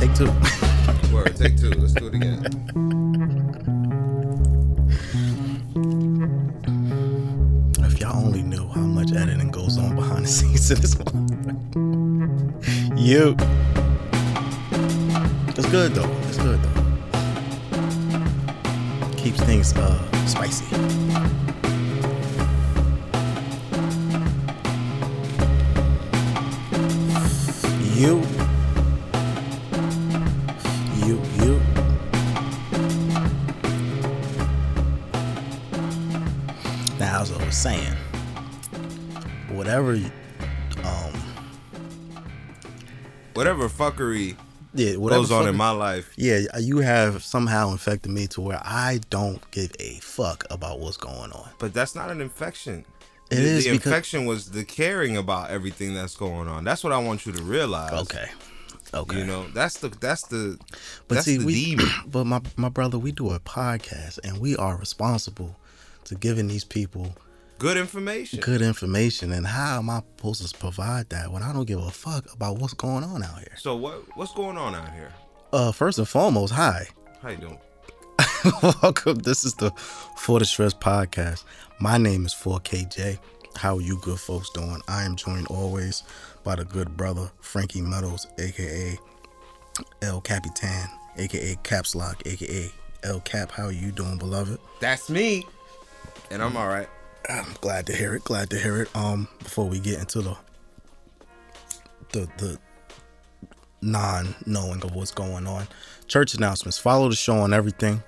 Take two. Word, take two. Let's do it again. If y'all only knew how much editing goes on behind the scenes of this one. you. It's good though. It's good though. Keeps things uh spicy. You. Whatever, um, Whatever fuckery yeah, whatever goes on in my life, yeah, you have somehow infected me to where I don't give a fuck about what's going on. but that's not an infection. It the, is the infection was the caring about everything that's going on. That's what I want you to realize. Okay, okay. You know, that's the that's the but that's see, the we, demon. but my my brother, we do a podcast, and we are responsible to giving these people Good information. good information. And how am I supposed to provide that when I don't give a fuck about what's going on out here? So what what's going on out here? Uh, first and foremost, hi. How you doing? Welcome. This is the For the Stress podcast. My name is 4KJ. How are you good folks doing? I am joined always by the good brother Frankie Meadows, aka El Capitan, aka Caps Lock, aka El Cap. How are you doing, beloved? That's me. And I'm all right. I'm glad to hear it. Glad to hear it. Um, before we get into the the the non knowing of what's going on, church announcements. Follow the show on everything.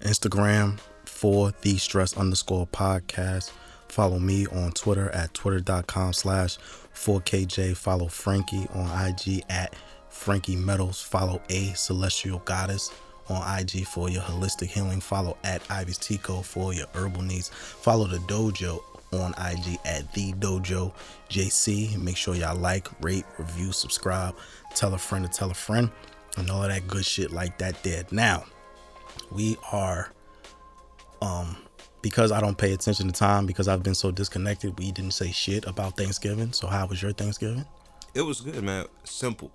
Instagram for the stress underscore podcast. Follow me on Twitter at twitter.com slash 4KJ. Follow Frankie on IG at Frankie Metals. Follow A Celestial Goddess on IG for your holistic healing. Follow at Ivy's Tico for your herbal needs. Follow the dojo on IG at the dojo JC. Make sure y'all like, rate, review, subscribe, tell a friend to tell a friend, and all of that good shit like that there. Now, we are um because I don't pay attention to time because I've been so disconnected, we didn't say shit about Thanksgiving. So how was your Thanksgiving? It was good, man. Simple.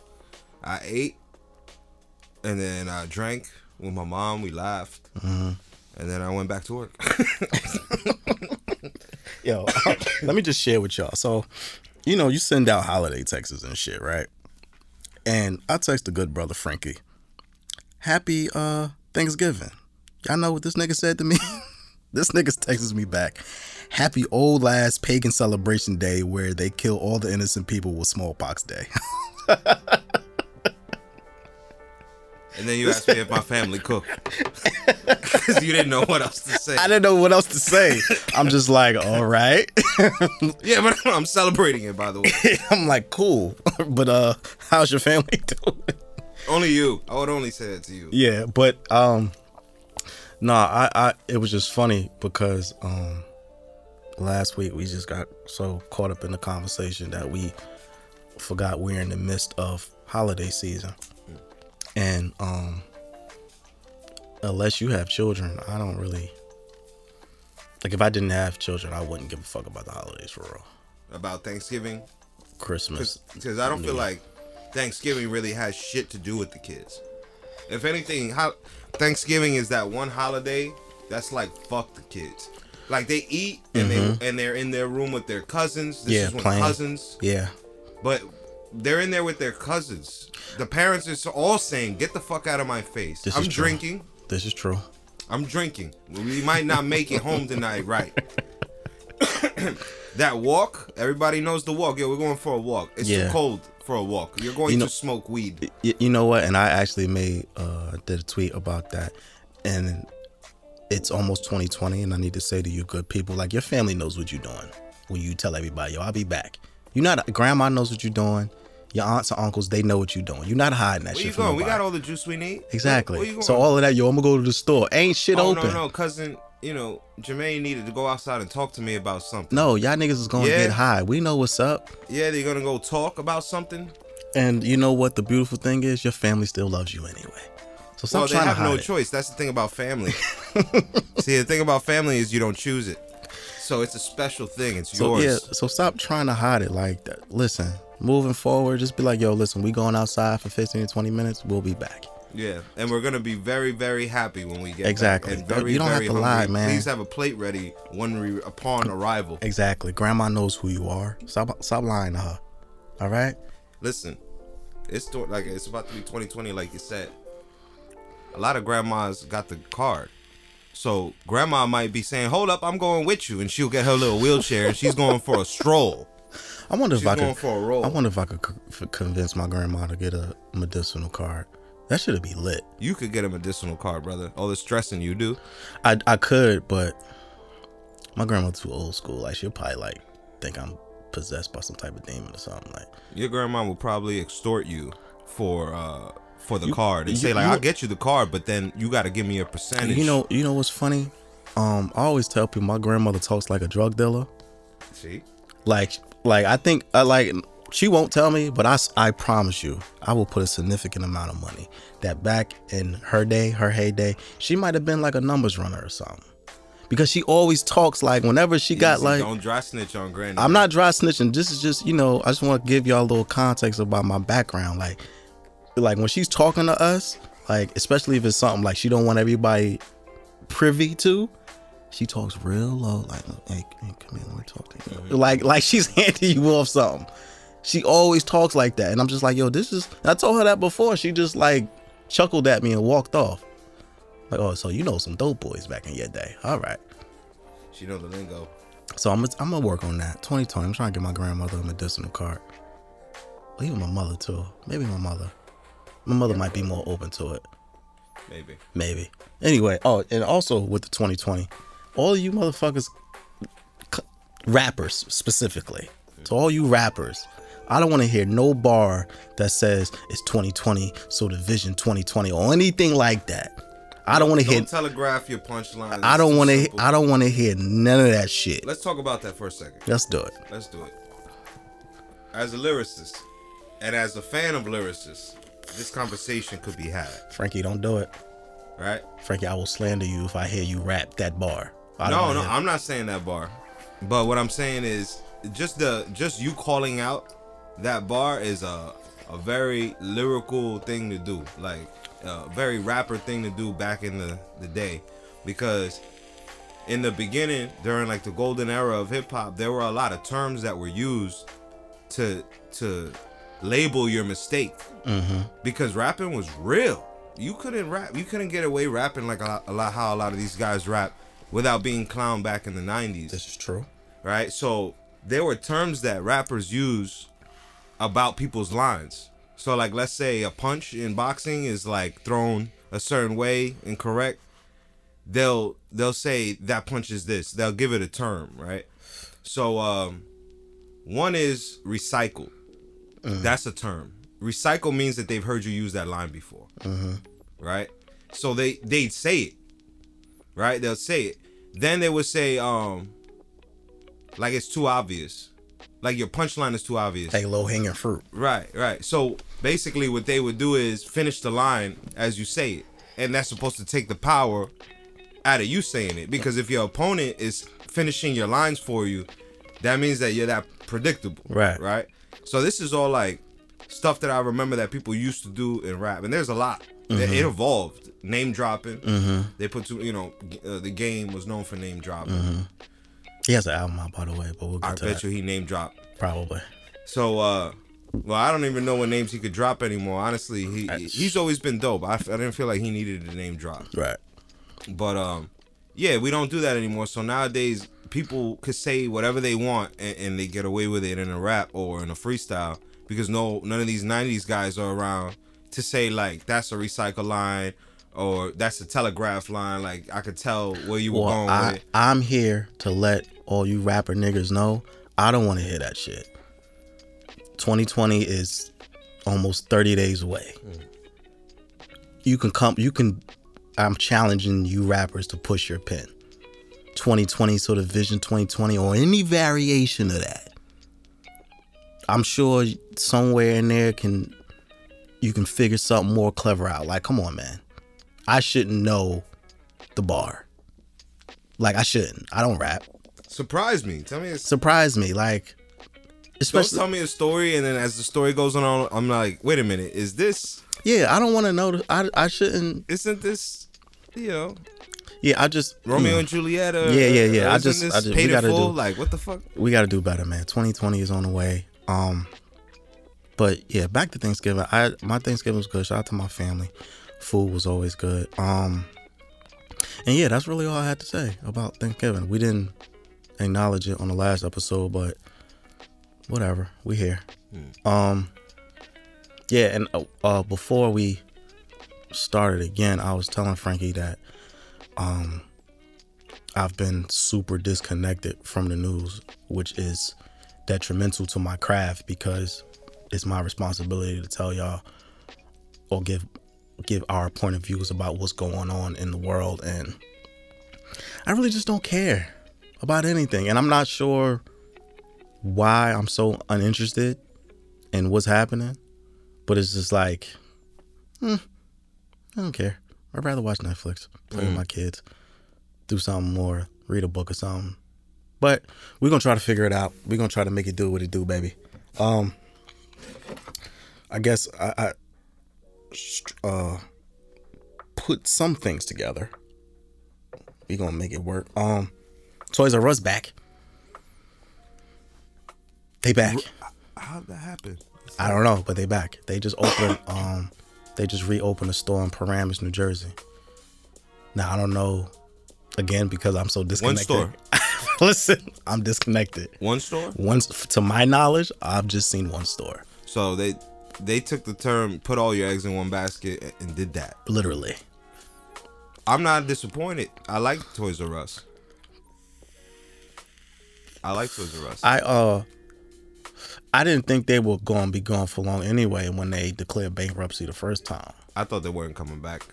I ate and then I drank with my mom. We laughed. Mm-hmm. And then I went back to work. Yo, let me just share with y'all. So, you know, you send out holiday texts and shit, right? And I text the good brother Frankie, Happy uh Thanksgiving. Y'all know what this nigga said to me? this nigga texts me back. Happy old ass pagan celebration day where they kill all the innocent people with smallpox day. And then you asked me if my family cooked. Because you didn't know what else to say. I didn't know what else to say. I'm just like, all right. Yeah, but I'm celebrating it, by the way. I'm like, cool. but uh how's your family doing? Only you. I would only say it to you. yeah, but um no, I, I it was just funny because um last week we just got so caught up in the conversation that we forgot we're in the midst of holiday season. And um unless you have children, I don't really like if I didn't have children, I wouldn't give a fuck about the holidays for real. About Thanksgiving. Christmas. Because I don't feel like Thanksgiving really has shit to do with the kids. If anything, how Thanksgiving is that one holiday that's like fuck the kids. Like they eat and they and they're in their room with their cousins. This Mm-hmm. Yeah, is when playing. cousins, Yeah. but they're in there with their cousins. The parents are all saying, "Get the fuck out of my face." This I'm drinking. This is true. I'm drinking. We might not make it home tonight, right? that walk, everybody knows the walk. Yo, we're going for a walk. It's Yeah. too cold for a walk. You're going You know- to smoke weed. Y- you know what? And I actually made uh did a tweet about that, and it's almost 2020, and I need to say to you, good people, like your family knows what you're doing when you tell everybody, yo, I'll be back. You're not grandma knows what you're doing. Your aunts and uncles, they know what you're doing. You're not hiding that shit. Where shit you going? We got all the juice we need. exactly. Where you going? so all of that, yo, I'm gonna go to the store. Ain't shit oh, open. no, no, cousin. You know, Jermaine needed to go outside and talk to me about something. No, y'all niggas is gonna Yeah. get high. We know what's up. Yeah, they're gonna go talk about something. And you know what? The beautiful thing is, your family still loves you anyway. So stop well, they have no it. choice. That's the thing about family. See, the thing about family is you don't choose it. So it's a special thing. It's So yours. yeah, so stop trying to hide it like that. Listen, moving forward, just be like, yo, listen, we going outside for 15 to 20 minutes. We'll be back. Yeah, and we're gonna be very, very happy when we get Exactly. Back. And very, you don't have very to hungry. lie, man. Please have a plate ready when we upon arrival. Exactly. Grandma knows who you are. Stop, stop lying to her. All right. Listen, it's like it's about to be 2020, like you said. A lot of grandmas got the card, so grandma might be saying, "Hold up, I'm going with you," and she'll get her little wheelchair and she's going for a stroll. I wonder if She's I going could. for a roll. I wonder if I could c- convince my grandma to get a medicinal card. That should be lit. You could get a medicinal card, brother. All the stressing you do. I I could, but my grandma's too old school. Like she'll probably like think I'm possessed by some type of demon or something. Like Your grandma will probably extort you for uh for the You- card and you- say like, you- "I'll get you the card, but then you got to give me a percentage." you know, you know what's funny? Um, I always tell people my grandmother talks like a drug dealer. see, Like like I think I like she won't tell me, but I, I promise you, I will put a significant amount of money that back in her day, her heyday, she might have been like a numbers runner or something. Because she always talks like whenever she got like don't dry snitch on granny. I'm not dry snitching. This is just, you know, I just want to give y'all a little context about my background. Like, like when she's talking to us, like especially if it's something like she don't want everybody privy to, she talks real low. Like, hey, hey come here, let me talk to you. Mm-hmm. Like, like she's handing you off something. She always talks like that, and I'm just like, yo, this is. I told her that before. She just like chuckled at me and walked off. Like, oh, so you know some dope boys back in your day. All right. She know the lingo. So I'm I'm gonna work on that. 2020. I'm trying to get my grandmother a medicinal card. Or even my mother too. Maybe my mother. My mother might be more open to it. Maybe. Maybe. Anyway. Oh, and also with the 2020, all you motherfuckers, rappers specifically. To all you rappers, I don't want to hear no bar that says it's 2020, so the vision 2020 or anything like that. I don't want to hear. Don't telegraph your punchline. I don't want to. I don't want to hear none of that shit. Let's talk about that for a second. Let's do it. Let's do it. As a lyricist and as a fan of lyricists, this conversation could be had, Frankie, don't do it. right? Frankie, I will slander you if I hear you rap that bar. I No, no, I'm not saying that bar. But what I'm saying is just the just you calling out that bar is a a very lyrical thing to do. Like a very rapper thing to do back in the, the day. Because in the beginning, during like the golden era of hip hop, there were a lot of terms that were used to to label your mistake. Mm-hmm. Because rapping was real. You couldn't rap. You couldn't get away rapping like a lot, a lot how a lot of these guys rap without being clowned back in the 90s This is true. right? So there were terms that rappers use about people's lines. So like let's say a punch in boxing is like thrown a certain way incorrect. They'll they'll say that punch is this. They'll give it a term, right? So um one is recycle. That's a term. Recycle means that they've heard you use that line before. Right? So they they'd say it. Right? They'll say it. Then they would say um like it's too obvious. Like your punchline is too obvious. Like low hanging fruit. Right, right. So basically, what they would do is finish the line as you say it, and that's supposed to take the power out of you saying it. Because if your opponent is finishing your lines for you, that means that you're that predictable. Right. Right. So this is all like stuff that I remember that people used to do in rap, and there's a lot. Mm-hmm. It evolved. Name dropping. They put two. You know, uh, the game was known for name dropping. He has an album out, by the way, but we'll I bet that. you he name dropped. Probably. So, uh, well, I don't even know what names he could drop anymore. Honestly, he That's- he's always been dope. I, I didn't feel like he needed a name drop, Right. but um, yeah, we don't do that anymore. So nowadays, people could say whatever they want and, and they get away with it in a rap or in a freestyle because no, none of these '90s guys are around to say like that's a recycle line or that's a telegraph line. Like I could tell where you were Well, going with I. I'm here to let all you rapper niggas know I don't want to hear that shit. 2020 is almost 30 days away. Hmm. You can come, you can, I'm challenging you rappers to push your pen. 2020 sort of vision 2020 or any variation of that. I'm sure somewhere in there can you can figure something more clever out. Like, come on, man. I shouldn't know the bar. Like I shouldn't. I don't rap. Surprise me. Tell me it's Surprise me. Like especially tell me a story, and then as the story goes on, I'm like, wait a minute, is this? yeah, I don't want to know. I I shouldn't. Isn't this? You know, Yeah, I just Romeo mm, and Juliet. Or, Yeah, yeah, yeah. or I just- I just- we gotta full? do- Like, what the fuck? we got to do better, man. 2020 is on the way. Um, but yeah, back to Thanksgiving. I my Thanksgiving was good. Shout out to my family. Food was always good. Um, and yeah, that's really all I had to say about Thanksgiving. We didn't acknowledge it on the last episode, but whatever. We here. Um, yeah, and uh, uh, before we started again, I was telling Frankie that um I've been super disconnected from the news, which is detrimental to my craft because it's my responsibility to tell y'all or give give our point of views about what's going on in the world and I really just don't care about anything and I'm not sure why I'm so uninterested in what's happening but it's just like hmm, I don't care I'd rather watch Netflix play with my kids do something more, read a book or something. But we're gonna try to figure it out. We're gonna try to make it do what it do, baby. Um, I guess I, I uh put some things together. We gonna make it work. Um, Toys R Us back. They back. How'd that happen? I don't know, but they back. They just opened. um, they just reopened a store in Paramus, New Jersey. Now I don't know. Again, because I'm so disconnected. One store. Listen, I'm disconnected. One store. Once, to my knowledge, I've just seen one store. So they they took the term "put all your eggs in one basket" and did that. Literally. I'm not disappointed. I like Toys R Us. I like Toys R Us. I uh, I didn't think they were going to be gone for long anyway when they declared bankruptcy the first time. I thought they weren't coming back.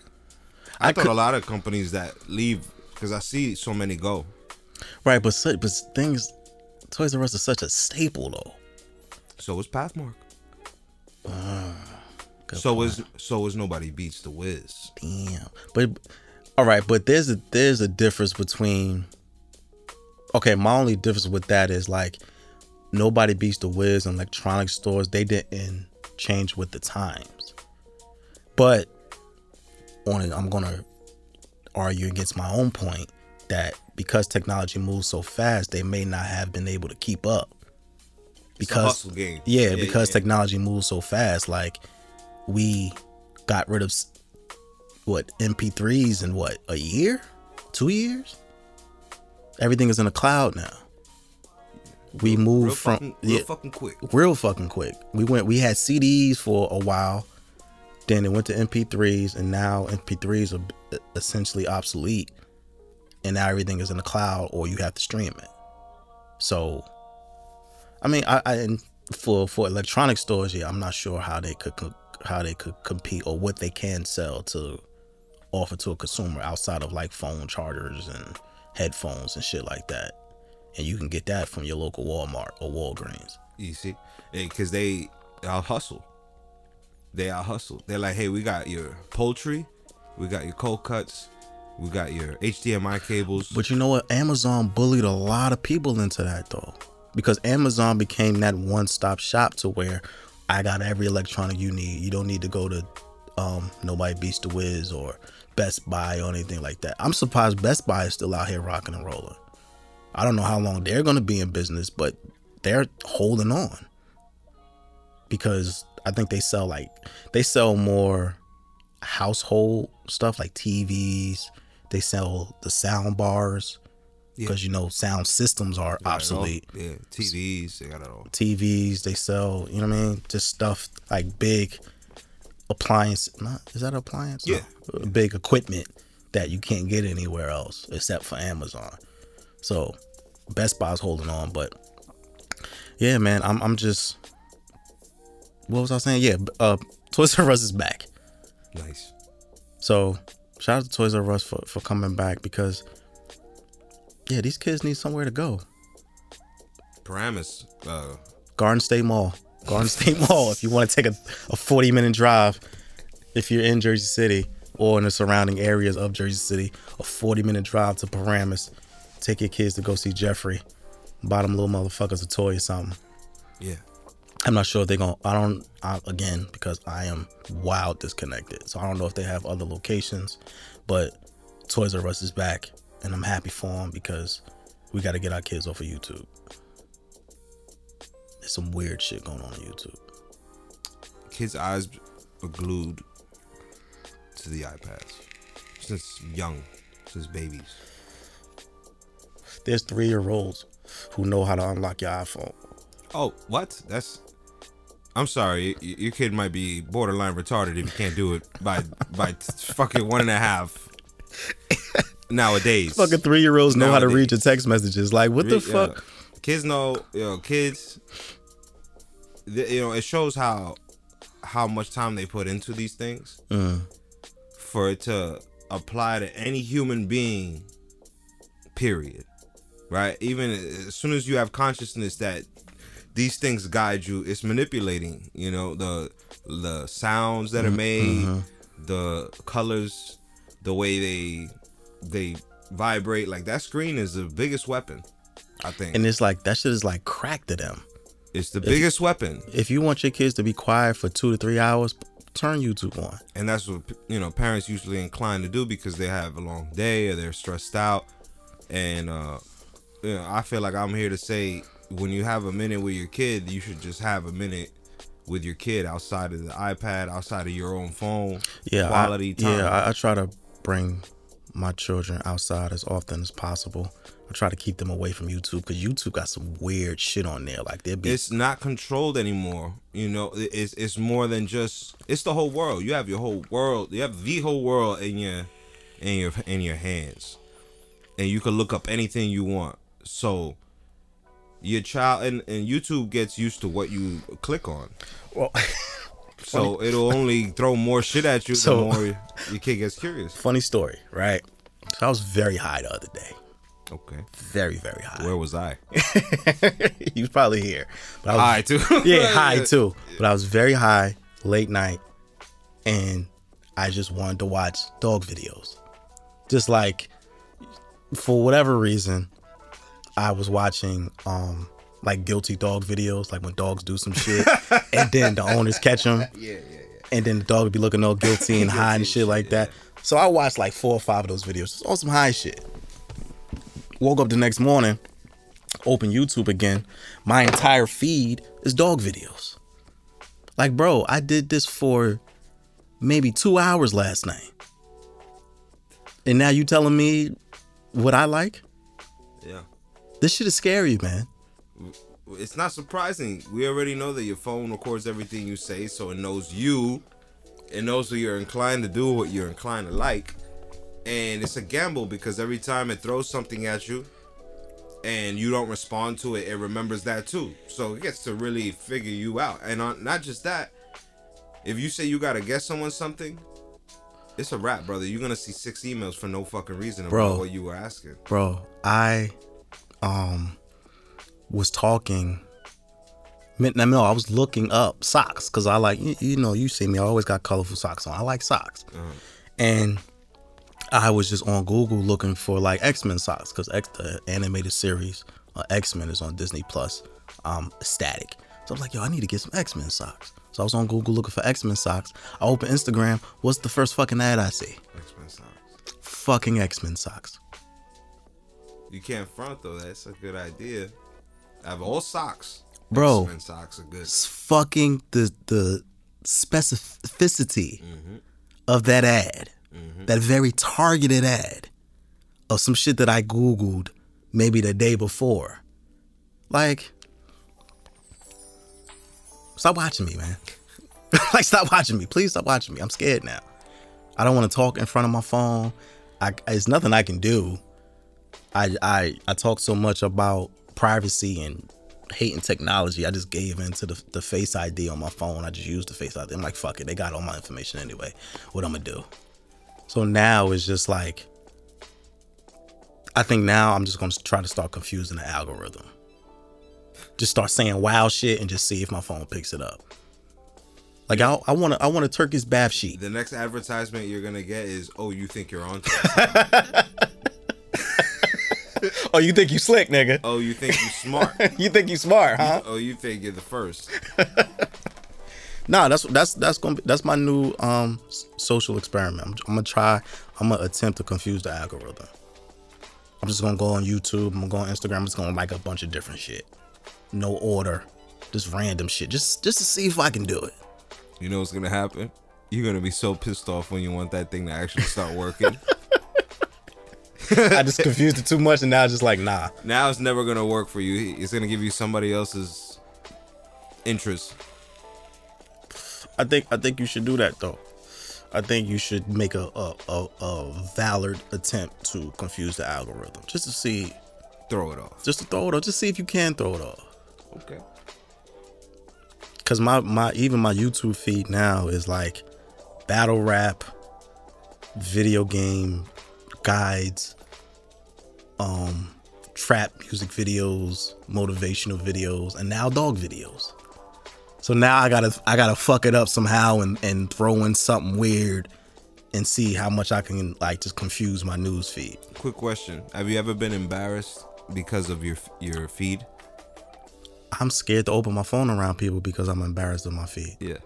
I, I thought could- a lot of companies that leave because I see so many go. Right, but but things, Toys R Us is such a staple though. So is Pathmark. So point. is so is nobody beats the Wiz. Damn. But all right, but there's a there's a difference between Okay, my only difference with that is like nobody beats the Wiz in electronic stores. They didn't change with the times. But on it, I'm gonna argue against my own point that because technology moves so fast, they may not have been able to keep up. Because game. yeah, because yeah. technology moves so fast. Like we got rid of what MP3s in what a year, two years. Everything is in the cloud now. We moved real from fucking, real yeah, fucking quick. real fucking quick. We went. We had CDs for a while, then it went to MP3s, and now MP3s are essentially obsolete, and now everything is in the cloud, or you have to stream it. So, I mean, I, I and for for electronic stores, yeah, I'm not sure how they could how they could compete or what they can sell to offer to a consumer outside of like phone chargers and headphones and shit like that. And you can get that from your local Walmart or Walgreens. You see, because they out hustle. They out hustle. They're like, hey, we got your poultry, we got your cold cuts, we got your HDMI cables. But you know what? Amazon bullied a lot of people into that though. Because Amazon became that one stop shop to where I got every electronic you need. You don't need to go to um Nobody Beats the Wiz or Best Buy or anything like that. I'm surprised Best Buy is still out here rocking and rolling. I don't know how long they're gonna be in business, but they're holding on. Because I think they sell like they sell more household stuff like TVs. They sell the sound bars Yeah. because you know sound systems are all. obsolete. Yeah, TVs, they got it all. TVs they sell, you know what I mean? Just stuff like big appliance. Not is that an appliance? Yeah. No. big equipment that you can't get anywhere else except for Amazon. So Best Buy's holding on, but yeah, man, I'm I'm just what was I saying? Yeah, uh, Toys R Us is back. Nice. So shout out to Toys R Us for, for coming back because yeah, these kids need somewhere to go. Paramus, uh, Garden State Mall. Garden State Mall. If you want to take a, a 40 minute drive, if you're in Jersey City or in the surrounding areas of Jersey City, a 40 minute drive to Paramus. Take your kids to go see Jeffrey. Buy them little motherfuckers a toy or something. Yeah. I'm not sure if they're gonna. I don't. I, again, because I am wild disconnected, so I don't know if they have other locations. But Toys R Us is back, and I'm happy for them because we got to get our kids off of YouTube. There's some weird shit going on on YouTube. Kids' eyes are glued to the iPads since young, since babies. There's three year olds who know how to unlock your iPhone. Oh, what? That's. I'm sorry. Your kid might be borderline retarded if you can't do it by by fucking one and a half. Nowadays, Fucking three year olds know how to read your text messages. Like, what the Re- fuck? Kids know, you know, kids. You know, it shows how how much time they put into these things Mm. for it to apply to any human being. Period. Right. Even as soon as you have consciousness that these things guide you, it's manipulating. You know the the sounds that are made, the colors, the way they they vibrate. Like that screen is the biggest weapon. I think And it's like, that shit is like crack to them. it's the biggest weapon, If you want your kids to be quiet for two to three hours, turn YouTube on. and that's what you know parents usually inclined to do because they have a long day or they're stressed out. And uh, you know, I feel like I'm here to say when you have a minute with your kid, you should just have a minute with your kid outside of the iPad, outside of your own phone. Yeah, quality I, time. Yeah, I, I try to bring my children outside as often as possible. I try to keep them away from YouTube because YouTube got some weird shit on there. Like they'll be it's not controlled anymore. You know, it's it's more than just it's the whole world. You have your whole world. You have the whole world in your in your in your hands, and you can look up anything you want. So your child and, and YouTube gets used to what you click on. well, So it'll only throw more shit at you So- the more your, kid gets curious. funny story, right? So I was very high the other day. Okay, Very, very high. where was I? he was probably here. But I was, High too. yeah, high too. But I was very high, late night, and I just wanted to watch dog videos. Just like for whatever reason, I was watching um like guilty dog videos, like when dogs do some shit, and then the owners catch them, Yeah, yeah, yeah. and then the dog would be looking all guilty and high and shit like shit, that. So I watched like four or five of those videos, just on some high shit. Woke up the next morning, open YouTube again. My entire feed is dog videos. Like, bro, I did this for maybe two hours last night. And now you telling me what I like? Yeah. This shit is scary, man. It's not surprising. We already know that your phone records everything you say, so it knows you. It knows what you're inclined to do, what you're inclined to like. And it's a gamble because every time it throws something at you and you don't respond to it, it remembers that too. So it gets to really figure you out. And on, not just that, if you say you gotta guess someone something, it's a wrap, brother. You're gonna see six emails for no fucking reason about Bro. what you were asking. Bro, I um was talking I no, I was looking up socks because I like you, you know you see me I always got colorful socks on. I like socks, and I was just on Google looking for like X Men socks because X the animated series uh, X Men is on Disney Plus, um, static. So I was like, yo, I need to get some X Men socks. So I was on Google looking for X Men socks. I open Instagram. What's the first fucking ad I see? X-Men socks. Fucking X Men socks. You can't front though. That's a good idea. I have all socks. Bro. X-Men socks are good. It's fucking the the specificity mm-hmm. of that ad, mm-hmm. that very targeted ad of some shit that I googled maybe the day before. Like, stop watching me, man. like, stop watching me. Please stop watching me. I'm scared now. I don't want to talk in front of my phone. I, it's nothing I can do. I I I talk so much about privacy and hating technology. I just gave in to the, the face ID on my phone. I just used the face ID. I'm like, fuck it. They got all my information anyway. What I'm gonna do? So now it's just like I think now I'm just gonna try to start confusing the algorithm. Just start saying wild shit and just see if my phone picks it up. Like I, I want to, I want a Turkish bath sheet. The next advertisement you're gonna get is, "Oh, you think you're on?" to us." oh, you think you slick, nigga? Oh, you think you smart? you think you smart, huh? oh, you think you're the first? Nah, that's that's that's gonna be that's my new um social experiment. I'm, I'm gonna try. I'm gonna attempt to confuse the algorithm. I'm just gonna go on YouTube. I'm gonna go on Instagram. I'm just gonna like a bunch of different shit. No order, just random shit. Just just to see if I can do it. You know what's gonna happen? You're gonna be so pissed off when you want that thing to actually start working. I just confused it too much, and now it's just like nah. now it's never gonna work for you. It's gonna give you somebody else's interest. I think I think you should do that though. I think you should make a a, a, a valid attempt to confuse the algorithm, just to see, Throw it off. just to throw it off, just see if you can throw it off. Okay. Cause my my even my YouTube feed now is like battle rap, video game guides, um, trap music videos, motivational videos, and now dog videos. So now I gotta I gotta fuck it up somehow and and throw in something weird and see how much I can like just confuse my news feed. Quick question: Have you ever been embarrassed because of your your feed? I'm scared to open my phone around people because I'm embarrassed of my feed. Yeah.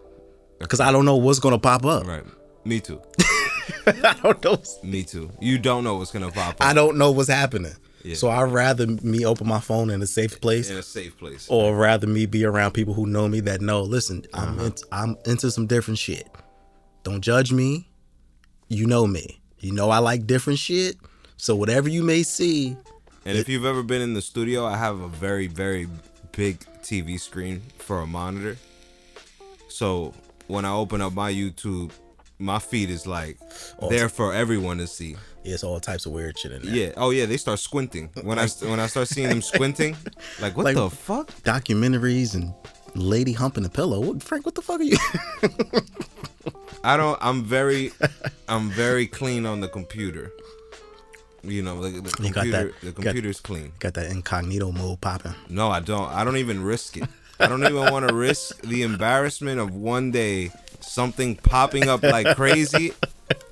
Because I don't know what's gonna pop up. Right. Me too. I don't know. Me too. You don't know what's gonna pop up I don't know what's happening. Yeah. So I'd rather me open my phone in a safe place in a safe place. or rather me be around people who know me that know, listen, I'm Uh-huh. into, I'm into some different shit. Don't judge me. You know me. You know I like different shit. So whatever you may see, And if you've ever been in the studio, I have a very, very big TV screen for a monitor. So when I open up my YouTube, my feed is like there for everyone to see. it's all types of weird shit in there. Yeah. Oh yeah, they start squinting. When I when I start seeing them squinting, like what Like- the fuck? Documentaries and lady humping a pillow. What, Frank, what the fuck are you? I don't. I'm very, I'm very clean on the computer. You know, like the got computer. that- the got- computer's clean. Got that incognito mode popping. No, I don't. I don't even risk it. I don't even want to risk the embarrassment of one day something popping up like crazy,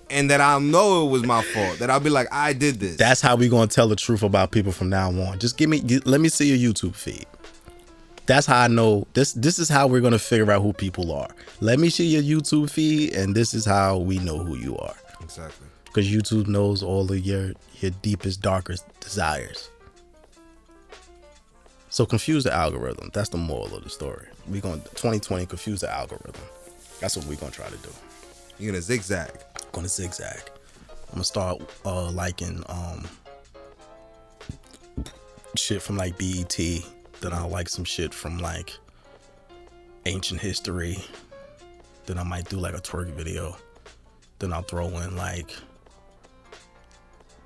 and that I'll know it was my fault. That I'll be like, I did this. That's how we gonna tell the truth about people from now on. Just give me, let me see your YouTube feed. That's how I know this. This is how we're gonna figure out who people are. Let me see your YouTube feed, and this is how we know who you are. exactly. Because YouTube knows all of your your deepest, darkest desires. So confuse the algorithm. That's the moral of the story. We gonna 2020 confuse the algorithm. That's what we're gonna try to do. You're gonna zigzag. gonna zigzag. I'm gonna start uh liking um shit from like BET. Then I'll like some shit from like ancient history. Then I might do like a twerk video. Then I'll throw in like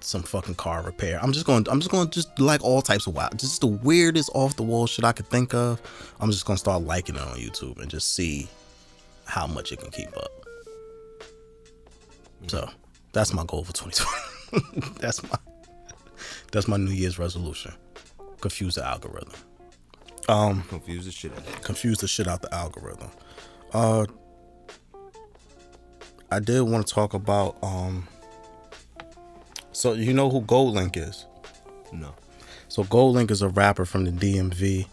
some fucking car repair. I'm just going. I'm just going to just like all types of wild, just the weirdest off the wall shit I could think of. I'm just gonna start liking it on YouTube and just see how much it can keep up. So that's my goal for 2020. that's my that's my New Year's resolution. Confuse the algorithm. Um, Confuse the shit out confuse the shit out the algorithm. Uh, I did want to talk about um. So you know who GoldLink is? No. So GoldLink is a rapper from the DMV.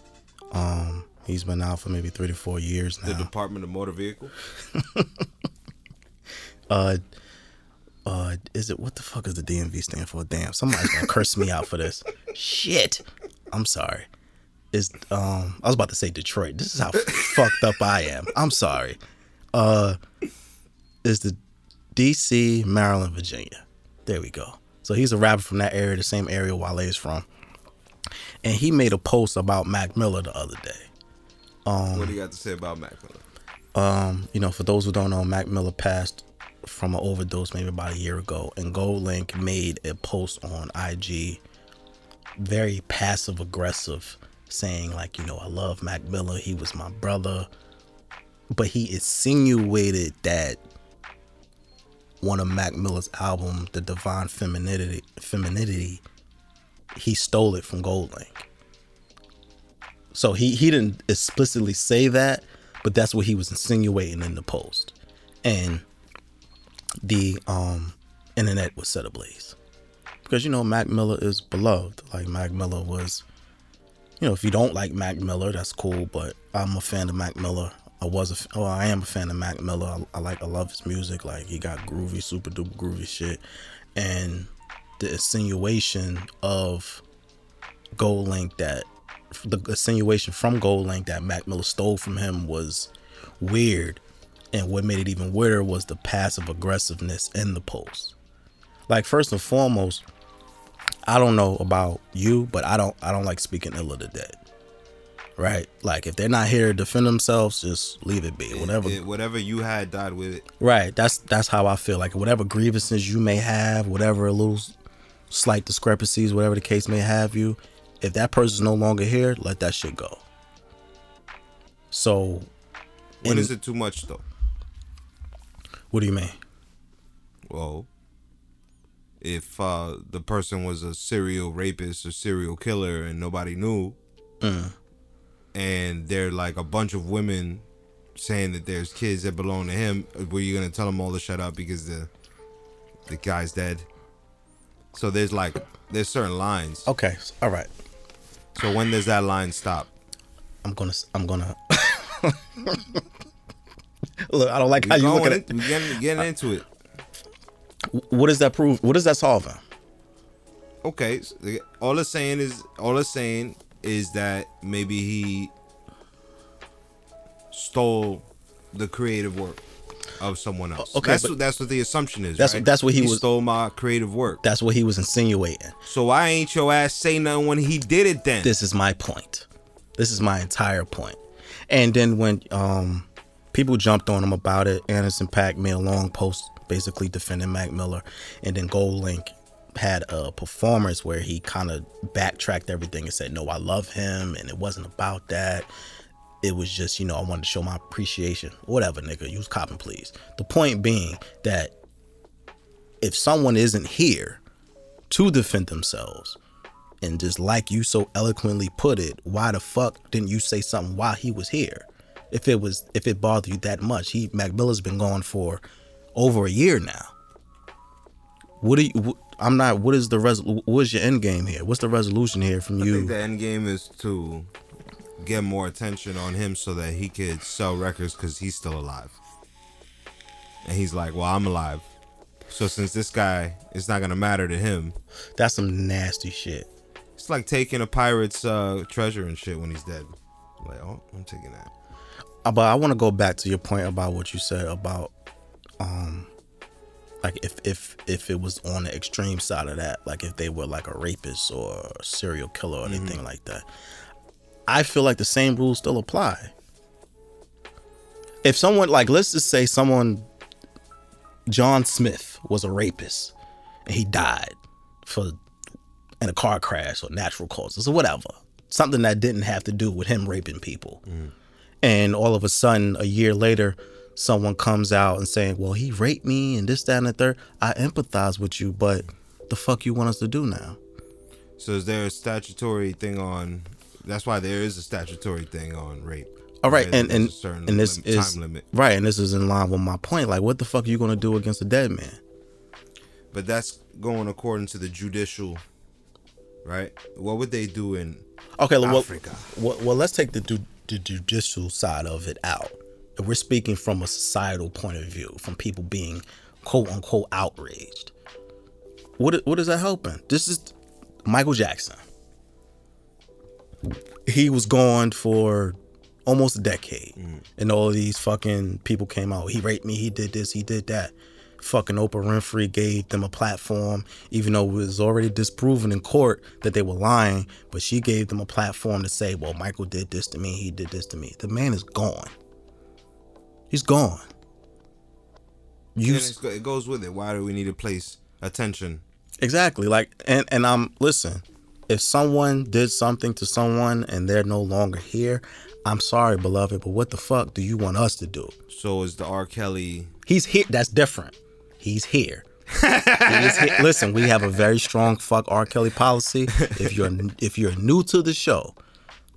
Um, he's been out for maybe three to four years now. The. Department of Motor Vehicle. uh uh is it what the fuck is the DMV stand for? Damn, somebody's gonna curse me out for this. Shit. I'm sorry. Is um I was about to say Detroit. This is how fucked up I am. I'm sorry. Uh is the DC, Maryland, Virginia. There we go. So he's a rapper from that area, the same area Wale is from. And he made a post about Mac Miller the other day. what do you got to say about Mac Miller? um, you know, for those who don't know, Mac Miller passed from an overdose maybe about a year ago, and GoldLink made a post on IG, very passive aggressive, saying like, you know, I love Mac Miller, he was my brother, but he insinuated that one of Mac Miller's album, The Divine Femininity, Femininity, he stole it from GoldLink. So he he didn't explicitly say that, but that's what he was insinuating in the post. And the um internet was set ablaze. because you know Mac Miller is beloved. Like Mac Miller was, you know, if you don't like Mac Miller, that's cool. But I'm a fan of Mac Miller. I was a, well, oh, I am a fan of Mac Miller. I, I like, I love his music. Like he got groovy, super duper groovy shit, and the insinuation of GoldLink that the insinuation from GoldLink that Mac Miller stole from him was weird. And what made it even weirder was the passive aggressiveness in the post. Like first and foremost, I don't know about you, but I don't I don't like speaking ill of the dead. Right? Like if they're not here to defend themselves, just leave it be. Whatever It- whatever you had died with it. Right. That's that's how I feel. Like whatever grievances you may have, whatever little slight discrepancies, whatever the case may have you, if that person's no longer here, let that shit go. So, When is it too much though? what do you mean? Well, if uh, the person was a serial rapist or serial killer and nobody knew, Mm. And they're like a bunch of women saying that there's kids that belong to him, were you gonna tell them all to shut up because the the guy's dead? So there's like there's certain lines. Okay. All right. So when does that line stop? I'm gonna. I'm gonna. Look, I don't like how you look at in- we getting, getting into it. it. What does that prove? What is that solving? Okay, all it's saying is all it's saying is that maybe he stole the creative work of someone else. Okay, that's what that's what the assumption is. That's- right? that's what he was- stole my creative work. That's what he was insinuating. So why ain't your ass say nothing when he did it then? this is my point. This is my entire point. And then when um people jumped on him about it, Anderson .Paak made a long post basically defending Mac Miller, and then GoldLink had a performance where he kind of backtracked everything and said, "No, I love him, and it wasn't about that. It was just, you know, I wanted to show my appreciation. Whatever, nigga, use copping, please." The point being that if someone isn't here to defend themselves, and just like you so eloquently put it, why the fuck didn't you say something while he was here? If it was if it bothered you that much, he Mac Miller's been gone for over a year now. What do you? wh- I'm not. What is the res? What is your end game here? What's the resolution here from I you? I think the end game is to get more attention on him so that he could sell records because he's still alive. And he's like, well, I'm alive. So since this guy, it's not gonna matter to him. That's some nasty shit. It's like taking a pirate's uh, treasure and shit when he's dead. Like, oh, I'm taking that. Uh, But I want to go back to your point about what you said about, um, like if if if it was on the extreme side of that, like if they were like a rapist or a serial killer or mm-hmm. anything like that. I feel like the same rules still apply. If someone like let's just say someone John Smith was a rapist and he died for in a car crash or natural causes or whatever. Something that didn't have to do with him raping people mm. and all of a sudden a year later someone comes out and saying well he raped me and this that and the third i empathize with you but the fuck you want us to do now So is there a statutory thing on? That's why there is a statutory thing on rape. all right and and, and this lim- is time limit. right and this is in line with my point like what the fuck are you going to do against a dead man But that's going according to the judicial, right? What would they do in okay well, Africa? well, well let's take the, du- the judicial side of it out we're speaking from a societal point of view from people being quote unquote outraged what, what is that helping? This is michael jackson. He was gone for almost a decade mm. and all of these fucking people came out. He raped me he did this he did that. Fucking oprah winfrey gave them a platform even though it was already disproven in court that they were lying but she gave them a platform to say well michael did this to me he did this to me. The man is gone he's gone you it goes with it. Why do we need to place attention? Exactly. Like and and I'm listen, if someone did something to someone and they're no longer here, I'm sorry, beloved, but what the fuck do you want us to do? So is the R. Kelly? He's here. That's different. He's here. He is here. Listen, we have a very strong fuck R. Kelly policy. If you're if you're new to the show,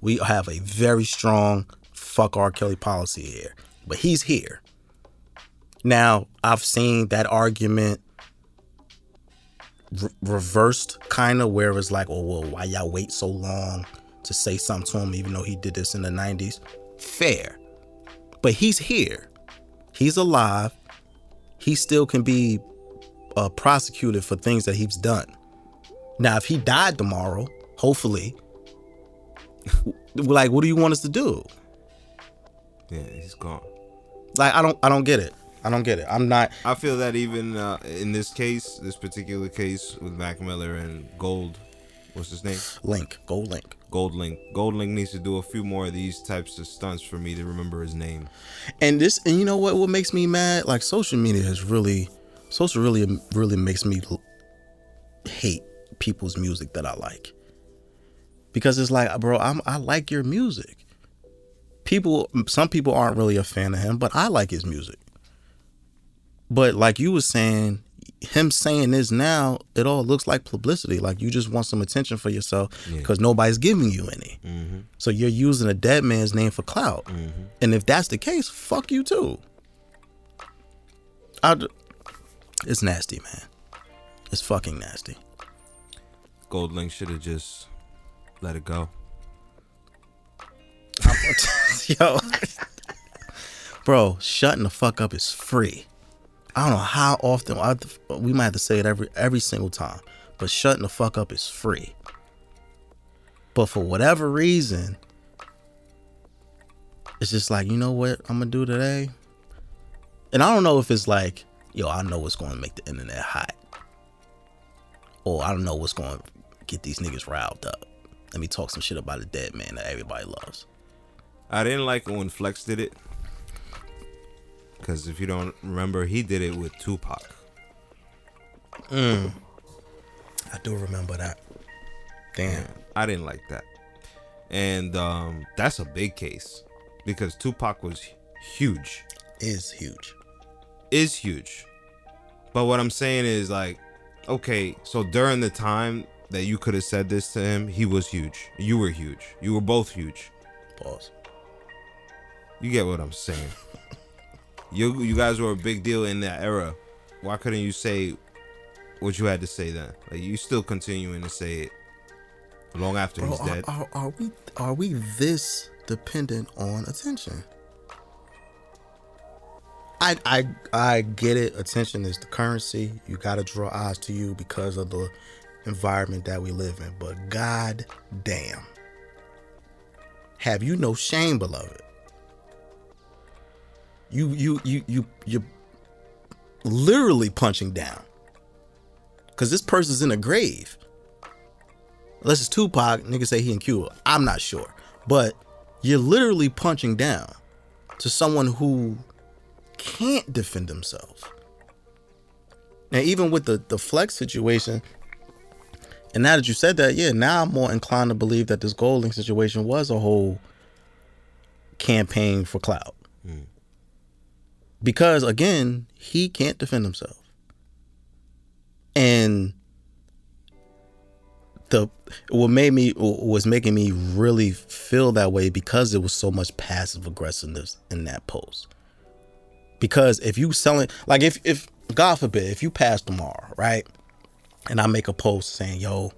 we have a very strong fuck R. Kelly policy here. But he's here. Now, I've seen that argument re- reversed kind of where it's like, oh well, why y'all wait so long to say something to him, even though he did this in the '90s? Fair, but he's here, he's alive, he still can be uh, prosecuted for things that he's done. Now, if he died tomorrow, hopefully, like, what do you want us to do? Yeah, he's gone. Like, I don't, I don't get it. I don't get it. I'm not. I feel that even uh, in this case, this particular case with Mac Miller and Gold, what's his name? Link, GoldLink. Gold Link. GoldLink needs to do a few more of these types of stunts for me to remember his name. And this, and you know what? What makes me mad? Like social media has really, social really, really makes me hate people's music that I like. Because it's like, bro, I'm I like your music. People, some people aren't really a fan of him, but I like his music. But like you were saying, him saying this now, it all looks like publicity. Like you just want some attention for yourself Yeah. because nobody's giving you any. Mm-hmm. So you're using a dead man's name for clout. Mm-hmm. And if that's the case, fuck you too. I, d- it's nasty, man. It's fucking nasty. GoldLink should have just let it go. Yo. Bro, shutting the fuck up is free. I don't know how often I, we might have to say it every every single time, but shutting the fuck up is free. But for whatever reason, it's just like, you know what I'm gonna do today? And I don't know if it's like, yo, I know what's gonna make the internet hot. Or I don't know what's gonna get these niggas riled up. Let me talk some shit about a dead man that everybody loves. I didn't like it when Flex did it. Because if you don't remember, he did it with Tupac. I do remember that. Damn. I didn't like that. And um, that's a big case because Tupac was huge, Is huge. is huge. But what I'm saying is like, okay, so during the time that you could have said this to him, he was huge. You were huge. You were both huge. Pause. You get what I'm saying? you you guys were a big deal in that era. Why couldn't you say what you had to say then? Like you still continuing to say it long after Bro, he's are, dead. are, are we are we this dependent on attention? I I I get it. Attention is the currency. You got to draw eyes to you because of the environment that we live in. But god damn. Have you no shame, beloved? You you you you you literally punching down. Cause this person's in a grave. Unless it's Tupac, niggas say he in Cuba. I'm not sure. But you're literally punching down to someone who can't defend themselves. Now, even with the, the flex situation, and now that you said that, yeah, now I'm more inclined to believe that this GoldLink situation was a whole campaign for clout. Because again, he can't defend himself. And the what made me was making me really feel that way because there was so much passive aggressiveness in that post. Because if you selling like if if God forbid if you pass tomorrow, right? And I make a post saying, "Yo,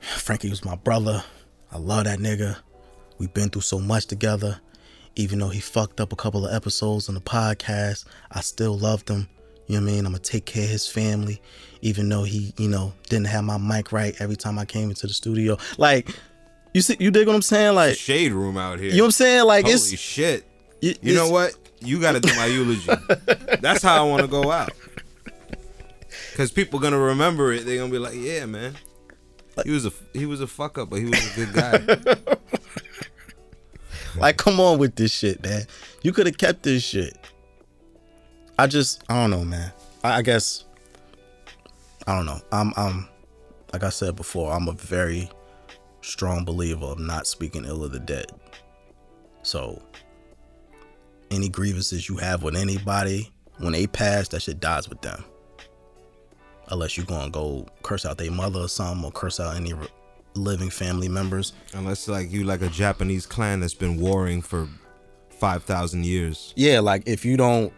Frankie was my brother. I love that nigga. We've been through so much together. Even though he fucked up a couple of episodes on the podcast, I still loved him. You know what I mean? I'm gonna take care of his family, even though he, you know, didn't have my mic right every time I came into the studio. Like, you see, you dig what I'm saying? Like, Shade room out here. you know what I'm saying? Like, it's Holy it's shit. it- You know what? You got to do my eulogy. That's how I want to go out. Cause people gonna remember it. They're gonna be like, "Yeah, man, he was a he was a fuck up, but he was a good guy." Like, come on with this shit, man. You could have kept this shit. I just, I don't know, man. I, I guess, I don't know. I'm, I'm, like I said before, I'm a very strong believer of not speaking ill of the dead. So, any grievances you have with anybody, when they pass, that shit dies with them. Unless you gonna go curse out their mother or something, or curse out any living family members. Unless like you like a Japanese clan that's been warring for five thousand years. yeah, like if you don't, you know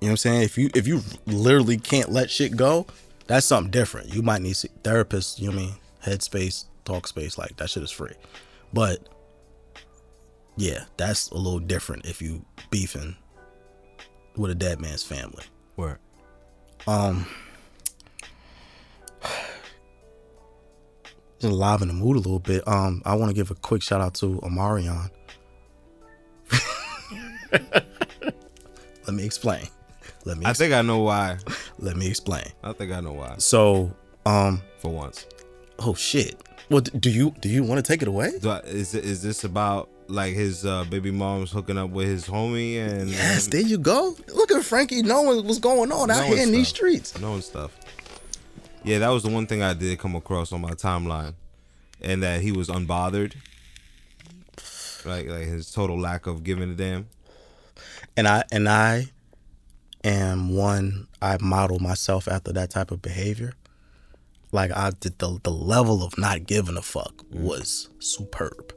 what I'm saying? If you if you literally can't let shit go, That's something different. You might need therapists. You know what I mean? Headspace, Talkspace, like that shit is free. But yeah, that's a little different if you beefing with a dead man's family. Where? Um, just live in the mood a little bit. Um, I want to give a quick shout out to Omarion. Let me explain. Let me. I think I know why. let me explain. I think I know why. So, um, For once, oh shit. Well, do you do you want to take it away? I- is is this about like his uh, baby mom's hooking up with his homie and Yes, and there you go. Look at Frankie knowing what's going on out here in these streets. knowing stuff? Yeah, that was the one thing I did come across on my timeline, and that he was unbothered. Like like his total lack of giving a damn. and I and I am one I model myself after that type of behavior. Like I did the the level of not giving a fuck mm. was superb.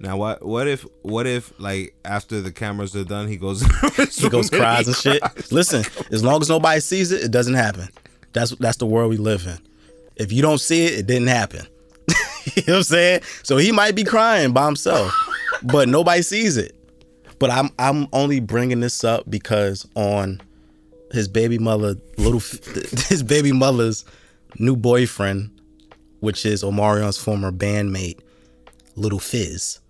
Now what what if what if like after the cameras are done he goes He goes cries and shit. Listen, as long as nobody sees it, it doesn't happen. That's that's the world we live in. If you don't see it, it didn't happen. you know what I'm saying? So he might be crying by himself, but nobody sees it. But I'm I'm only bringing this up because on his baby mother, little his baby mother's new boyfriend, which is Omarion's former bandmate, Lil Fizz.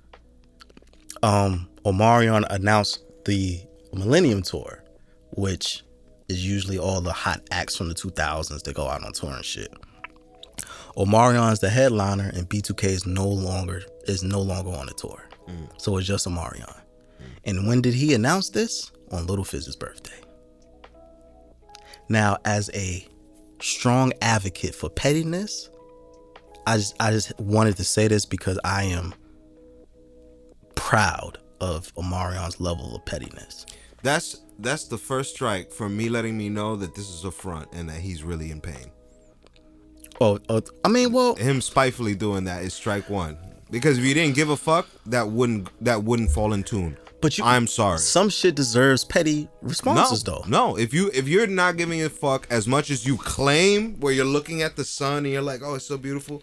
Um, Omarion announced the Millennium Tour, which is usually all the hot acts from the 2000s that go out on tour and shit. Omarion's the headliner, and B2K is no longer is no longer on the tour, mm. so it's just Omarion. And when did he announce this? On Lil Fizz's birthday. Now, as a strong advocate for pettiness, I just I just wanted to say this because I am proud of Omarion's level of pettiness. That's that's the first strike for me letting me know that this is a front and that he's really in pain. Oh, oh I mean, well, Him spitefully doing that is strike one. Because if you didn't give a fuck, that wouldn't that wouldn't fall in tune. but you I'm sorry. Some shit deserves petty No, responses though. no. If you if you're not giving a fuck as much as you claim, where you're looking at the sun and you're like, oh, it's so beautiful,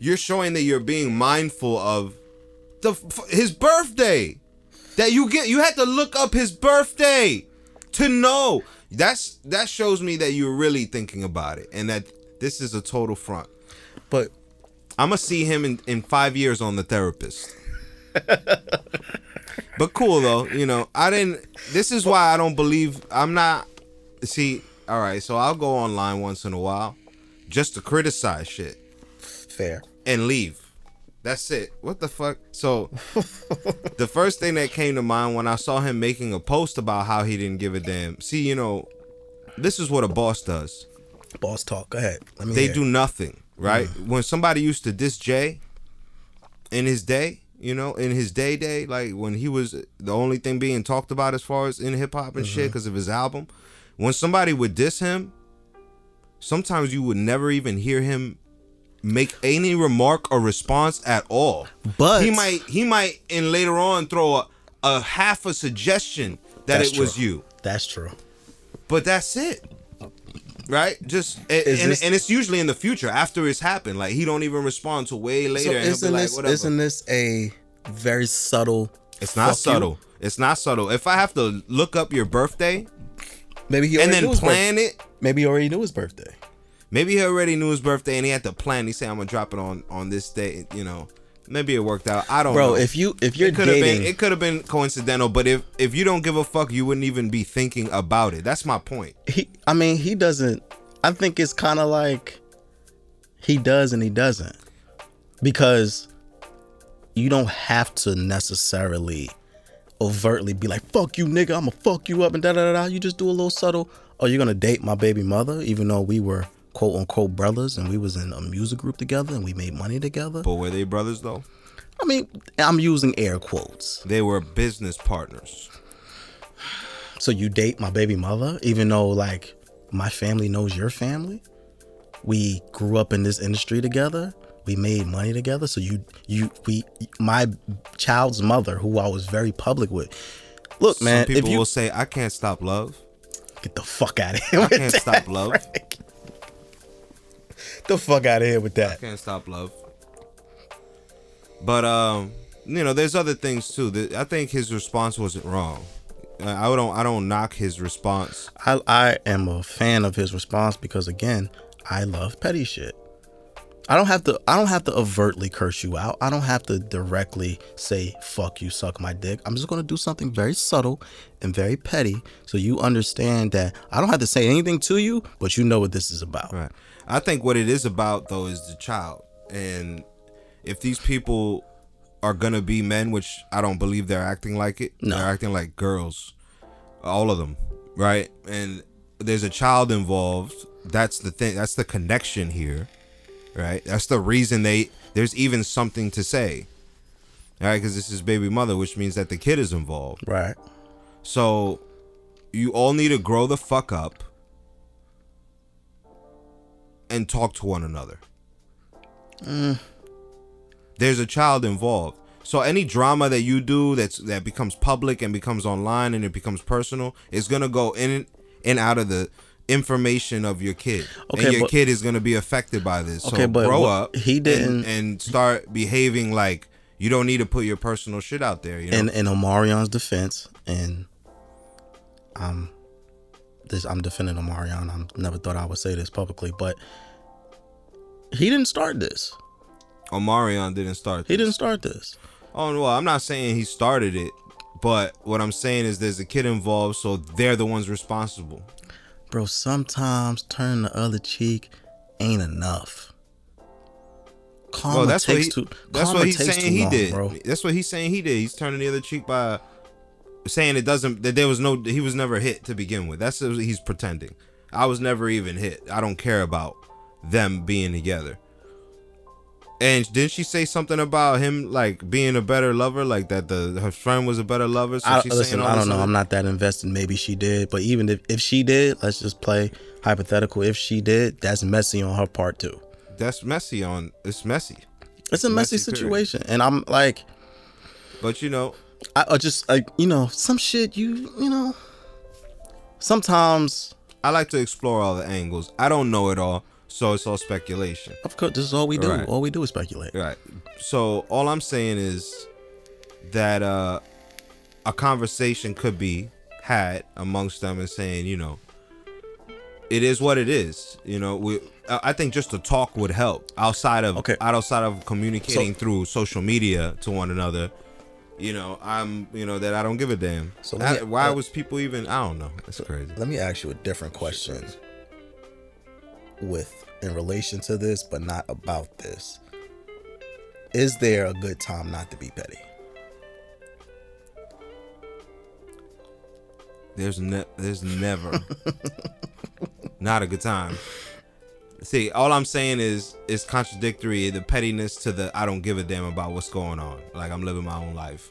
you're showing that you're being mindful of the his birthday. That you get, you had to look up his birthday to know. That's that shows me that you're really thinking about it, and that this is a total front. But I'm gonna see him in, in five years on the therapist. but cool though, you know. I didn't. This is why I don't believe. I'm not. See, all right. So I'll go online once in a while, just to criticize shit fair. and leave. That's it. What the fuck? So the first thing that came to mind when I saw him making a post about how he didn't give a damn. See, you know, this is what a boss does. Boss talk. Go ahead. Let me They hear. do nothing, right? Mm. When somebody used to diss Jay in his day, you know, in his day day, like when he was the only thing being talked about as far as in hip hop and shit mm-hmm. because of his album, when somebody would diss him, sometimes you would never even hear him make any remark or response at all. But- he might he might and later on throw a, a half a suggestion that it was you. That's true. But that's it. Right? Just and, Is and, this- and it's usually in the future after it's happened. Like he don't even respond to way later. So and he'll be isn't like, this whatever. isn't this a very subtle? it's not fuck you? subtle. It's not subtle. If I have to look up your birthday Maybe he and then plan birthday. it, Maybe he already knew his birthday. Maybe he already knew his birthday and he had to plan. He said, "I'm gonna drop it on on this day." You know, maybe it worked out. I don't Bro, know. Bro, if you if you're it could have dating, been it could have been coincidental, but if if you don't give a fuck, you wouldn't even be thinking about it. That's my point. he I mean he doesn't. I think it's kind of like he does and he doesn't because you don't have to necessarily overtly be like fuck you nigga I'm gonna fuck you up and da da da da. You just do a little subtle. Oh, you're gonna date my baby mother, even though we were quote unquote brothers and we was in a music group together and we made money together. But were they brothers though? I mean, I'm using air quotes. They were business partners. So you date my baby mother, even though like my family knows your family. We grew up in this industry together. We made money together. So you you we my child's mother, who I was very public with. Look, man, Some if people you will say, "I can't stop love." get the fuck out of here, I can't stop love. Frank. The fuck out of here with that. I can't stop love. But um, you know, there's other things too. I think his response wasn't wrong. I I don't I don't knock his response. I I am a fan of his response because again, I love petty shit. I don't have to I don't have to overtly curse you out. I don't have to directly say fuck you suck my dick. I'm just going to do something very subtle and very petty so you understand that I don't have to say anything to you, but you know what this is about. Right. I think what it is about though is the child. And if these people are gonna be men, which I don't believe they're acting like it, No. they're acting like girls. All of them. Right? And there's a child involved. That's the thing. That's the connection here. Right? That's the reason they there's even something to say. All right, because this is baby mother, which means that the kid is involved. Right. So you all need to grow the fuck up and talk to one another. Mm. There's a child involved. So any drama that you do that's that becomes public and becomes online and it becomes personal is gonna go in and out of the information of your kid. Okay, and your but- kid is gonna be affected by this. Okay, so but grow what- up he didn't- and, start behaving like you don't need to put your personal shit out there. You know? in in Omarion's defense, and I'm this I'm defending Omarion. I never thought I would say this publicly, but he didn't start this. Omarion didn't start. He didn't start this. Oh well, I'm not saying he started it, but what I'm saying is there's a kid involved, so they're the ones responsible. Bro, sometimes turn the other cheek ain't enough. Karma well, that's what takes he, too. that's what he's saying he long, did. bro. That's what he's saying he did. He's turning the other cheek by saying it doesn't that there was no he was never hit to begin with. That's what he's pretending. I was never even hit. I don't care about them being together. And didn't she say something about him like being a better lover, like that the her friend was a better lover? So I, she's listen, saying I don't know. other- I'm not that invested. Maybe she did, but even if, if she did, let's just play hypothetical. If she did, that's messy on her part too. That's messy. On it's messy, It's a messy, Messy, period. situation, and I'm like, but you know I, I just like you know some shit. You you know, sometimes I like to explore all the angles. I don't know it all, so it's all speculation. of course this is all we do. Right. All we do is speculate. Right. So all I'm saying is that uh a conversation could be had amongst them and saying, you know, it is what it is. You know, we I think just a talk would help outside of Okay. outside of communicating So- through social media to one another. You know, I'm you know that I don't give a damn. So me- I- why uh, was people even? I don't know. It's crazy. Let me ask you a different question with in relation to this, but not about this. Is there a good time not to be petty? There's ne- there's never not a good time. See, all I'm saying is it's contradictory the pettiness to the I don't give a damn about what's going on. Like I'm living my own life.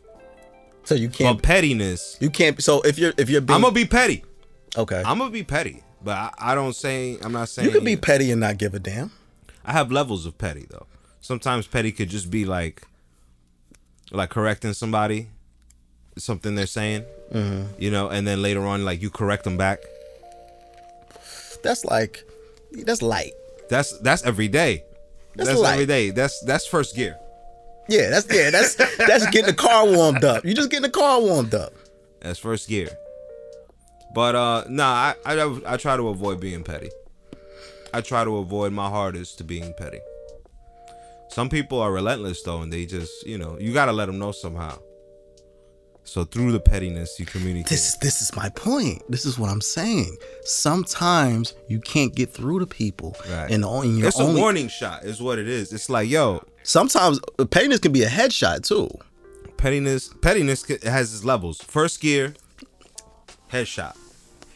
So you can't but pettiness, you can't so if you're if you're being I'm gonna be petty. okay. I'm gonna be petty. But I, I don't say I'm not saying you can be petty and not give a damn. I have levels of petty though. Sometimes petty could just be like like correcting somebody, something they're saying, Mm-hmm. you know, and then later on like you correct them back. That's like that's light. That's that's every day. That's That's, every day. That's that's first gear. Yeah, that's yeah, that's that's getting the car warmed up. You just getting the car warmed up. That's first gear. But uh nah, I, I I try to avoid being petty. I try to avoid my hardest to being petty. Some people are relentless though, and they just you know you gotta let them know somehow. So through the pettiness, you communicate. This is this is my point. This is what I'm saying. Sometimes you can't get through to people, Right. and on your it's only. a warning shot, is what it is. It's like yo, Sometimes uh, pettiness can be a headshot too. pettiness. Pettiness has its levels. First gear, headshot.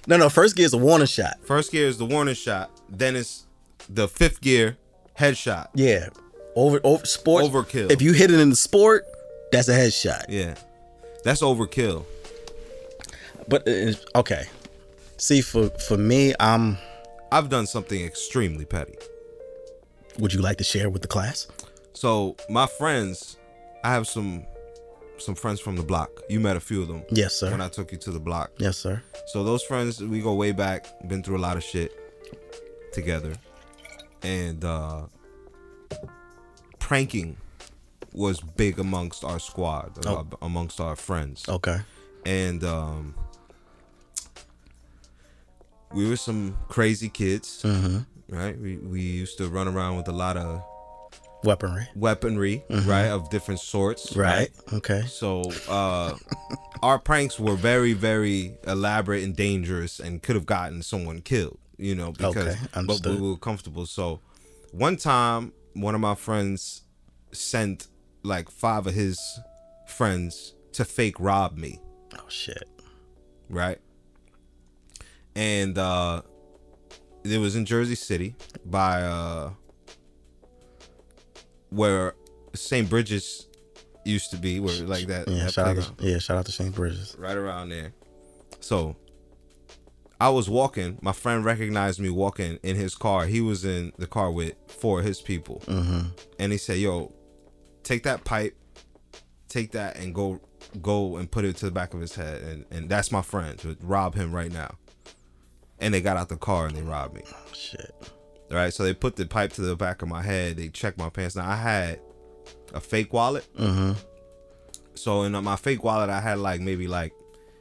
No, no. First gear is a warning shot. First gear is the warning shot. Then it's the fifth gear, headshot. Yeah, over over sports Overkill. If you hit it in the sport, that's a headshot. Yeah, that's overkill. But it's, okay, see for for me, I'm. I've done something extremely petty. Would you like to share with the class? So my friends, I have some some friends from the block. You met a few of them Yes, sir. when I took you to the block. yes, sir. So those friends, we go way back. Been through a lot of shit together. and uh, pranking was big amongst our squad, uh, Oh. amongst our friends, Okay. and um, we were some crazy kids, Mm-hmm. right? We we used to run around with a lot of Weaponry. weaponry, right, of different sorts, Mm-hmm. Right. Okay. So uh our pranks were very, very elaborate and dangerous and could have gotten someone killed, you know, because Okay, but we were comfortable. So one time one of my friends sent like five of his friends to fake rob me, Oh shit. right? And uh it was in Jersey City by uh where St. Bridges used to be, where like that, Yeah. that Shout out. To, yeah. Shout out to St. Bridges. right around there. So I was walking. My friend recognized me walking in his car. He was in the car with four of his people, Mm-hmm. and he said, "Yo, take that pipe, take that, and go, go and put it to the back of his head." And and that's my friend. To rob him right now. And they got out the car and they robbed me. Oh, shit. All right, so they put the pipe to the back of my head. They checked my pants. Now I had a fake wallet. Mm-hmm. So in my fake wallet, I had like maybe like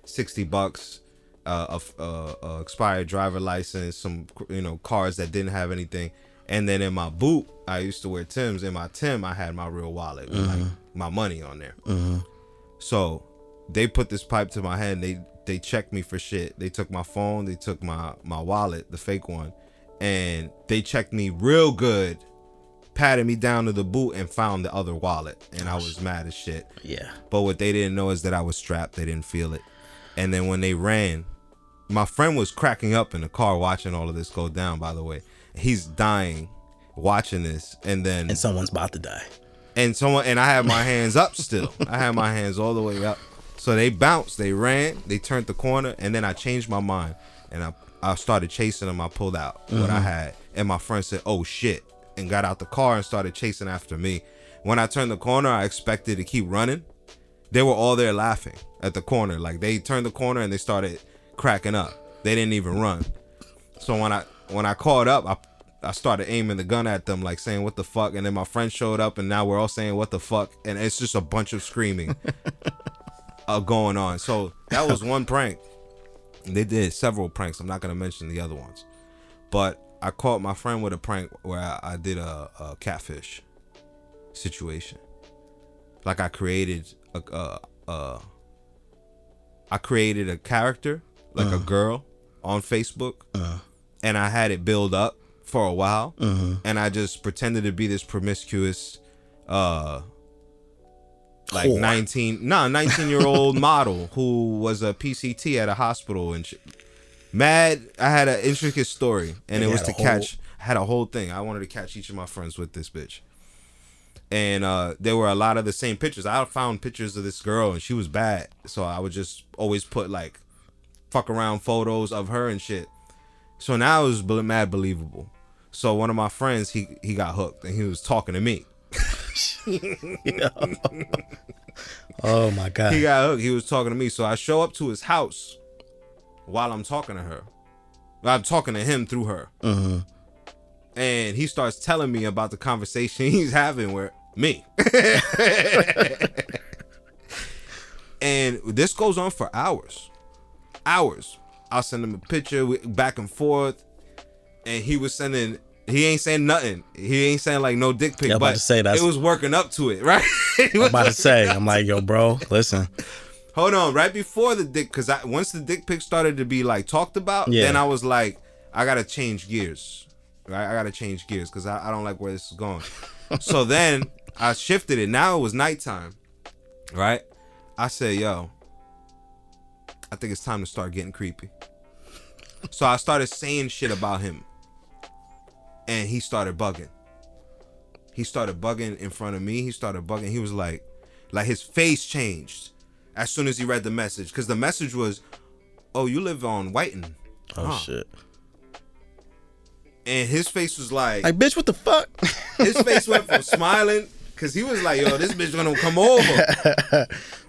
sixty bucks, uh, a, a, a expired driver license, some you know cards that didn't have anything, and then in my boot, I used to wear Tim's. In my Tim, I had my real wallet with like my money on there. Mm-hmm. So they put this pipe to my head. And they they checked me for shit. They took my phone. They took my my wallet, the fake one, and they checked me real good. Patted me down to the boot and found the other wallet, and I was mad as shit. Yeah. But what they didn't know is that I was strapped. They didn't feel it. And then when they ran, my friend was cracking up in the car watching all of this go down, by the way. He's dying watching this. And then And someone's about to die. and someone and I had my hands up still. I had my hands all the way up. So they bounced, they ran, they turned the corner, and then I changed my mind and I I started chasing them. I pulled out what I mm-hmm. had, and my friend said, "Oh shit!" and got out the car and started chasing after me. When I turned the corner, I expected to keep running. They were all there laughing at the corner, like they turned the corner and they started cracking up. They didn't even run. So when I when I caught up, I I started aiming the gun at them, like saying "What the fuck," and then my friend showed up, and now we're all saying "What the fuck," and it's just a bunch of screaming uh, going on. So that was one prank. They did several pranks. I'm not gonna mention the other ones, but I caught my friend with a prank where I, I did a, a catfish situation. Like I created a, a, a I created a character like a girl on Facebook, and I had it build up for a while, and I just pretended to be this promiscuous, uh, like Whore. 19 no 19 year old model who was a pct at a hospital and shit. mad i had an intricate story and You it was to whole- catch I had a whole thing. I wanted to catch each of my friends with this bitch. And uh there were a lot of the same pictures. I found pictures of this girl and she was bad. So i would just always put like fuck around photos of her and shit so now it was mad believable so one of my friends he he got hooked and he was talking to me Oh my god. he got hooked. He was talking to me. So I show up to his house while I'm talking to her. I'm talking to him through her. Uh-huh. And he starts telling me about the conversation he's having with me. and this goes on for hours. Hours. I'll send him a picture we- back and forth. And he was sending he ain't saying nothing. He ain't saying like no dick pic, Yeah, but to say, it was working up to it, right? It I'm about to say, I'm like, yo, bro, listen. Hold on, right before the dick, because I once the dick pic started to be like talked about, Yeah. then I was like, I gotta change gears, right? I gotta change gears because I, I don't like where this is going. so then I shifted it. Now it was nighttime, right? I said, yo, I think it's time to start getting creepy. So I started saying shit about him, and he started bugging. He started bugging in front of me. He started bugging. He was like, like his face changed as soon as he read the message because the message was, "Oh, you live on Whiton," Oh Huh. shit. and his face was like, Like, bitch, what the fuck? his face went from smiling because he was like, "Yo, this bitch gonna come over."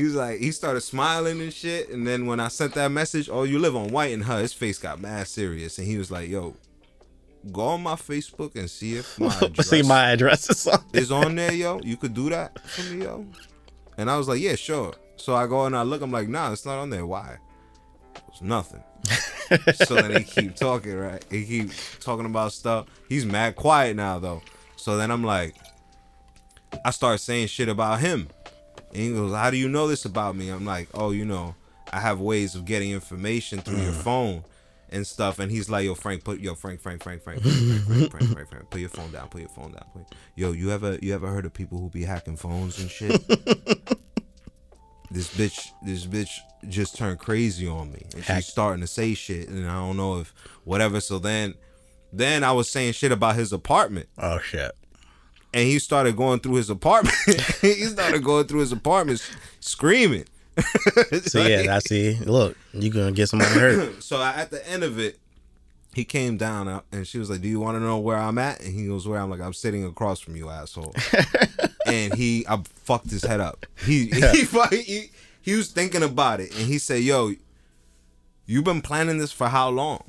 He was like, he started smiling and shit, and then when I sent that message, "Oh, you live on Whiton huh? His face got mad serious, and he was like, "Yo, go on my Facebook and see if my address See my address is on there. is on there, yo. You could do that for me, yo. And I was like, yeah, sure. So I go and I look. I'm like, nah, it's not on there. Why? It's nothing. so then he keep talking, right? He keep talking about stuff. He's mad quiet now though. So then I'm like, I start saying shit about him. And he goes, How do you know this about me? I'm like, Oh, you know, I have ways of getting information through your phone and stuff. And he's like, Yo, Frank, put yo, Frank, Frank, Frank, Frank, Frank, Frank, Frank, Frank, Frank, Frank, put your phone down, put your phone down. Put Yo, you ever you ever heard of people who be hacking phones and shit? this bitch this bitch just turned crazy on me. And she's starting to say shit and I don't know if whatever. So then then I was saying shit about his apartment Oh shit. And he started going through his apartment. he started going through his apartment screaming. So yeah, that's see. Look, you gonna get somebody hurt. so at the end of it, he came down and she was like, "Do you want to know where I'm at?" And he goes, "Where?" I'm like, "I'm sitting across from you, asshole." and he, I fucked his head up. He, he, he, he was thinking about it, and he said, "Yo, you've been planning this for how long?"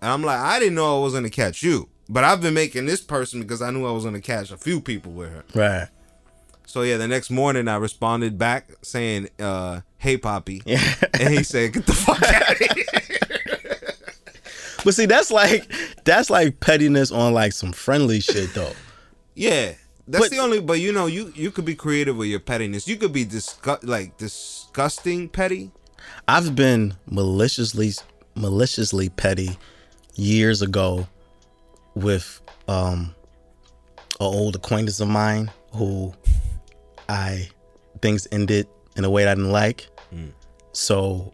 And I'm like, "I didn't know I was gonna catch you." But I've been making this person because I knew I was gonna catch a few people with her. Right. So yeah, the next morning I responded back saying, uh, "Hey, Poppy," yeah. and he said, "Get the fuck out of here." But see, that's like that's like pettiness on like some friendly shit though. Yeah, that's But- the only. But you know, you you could be creative with your pettiness. You could be disgu- like disgusting petty. I've been maliciously maliciously petty years ago with um an old acquaintance of mine who I things ended in a way that I didn't like. So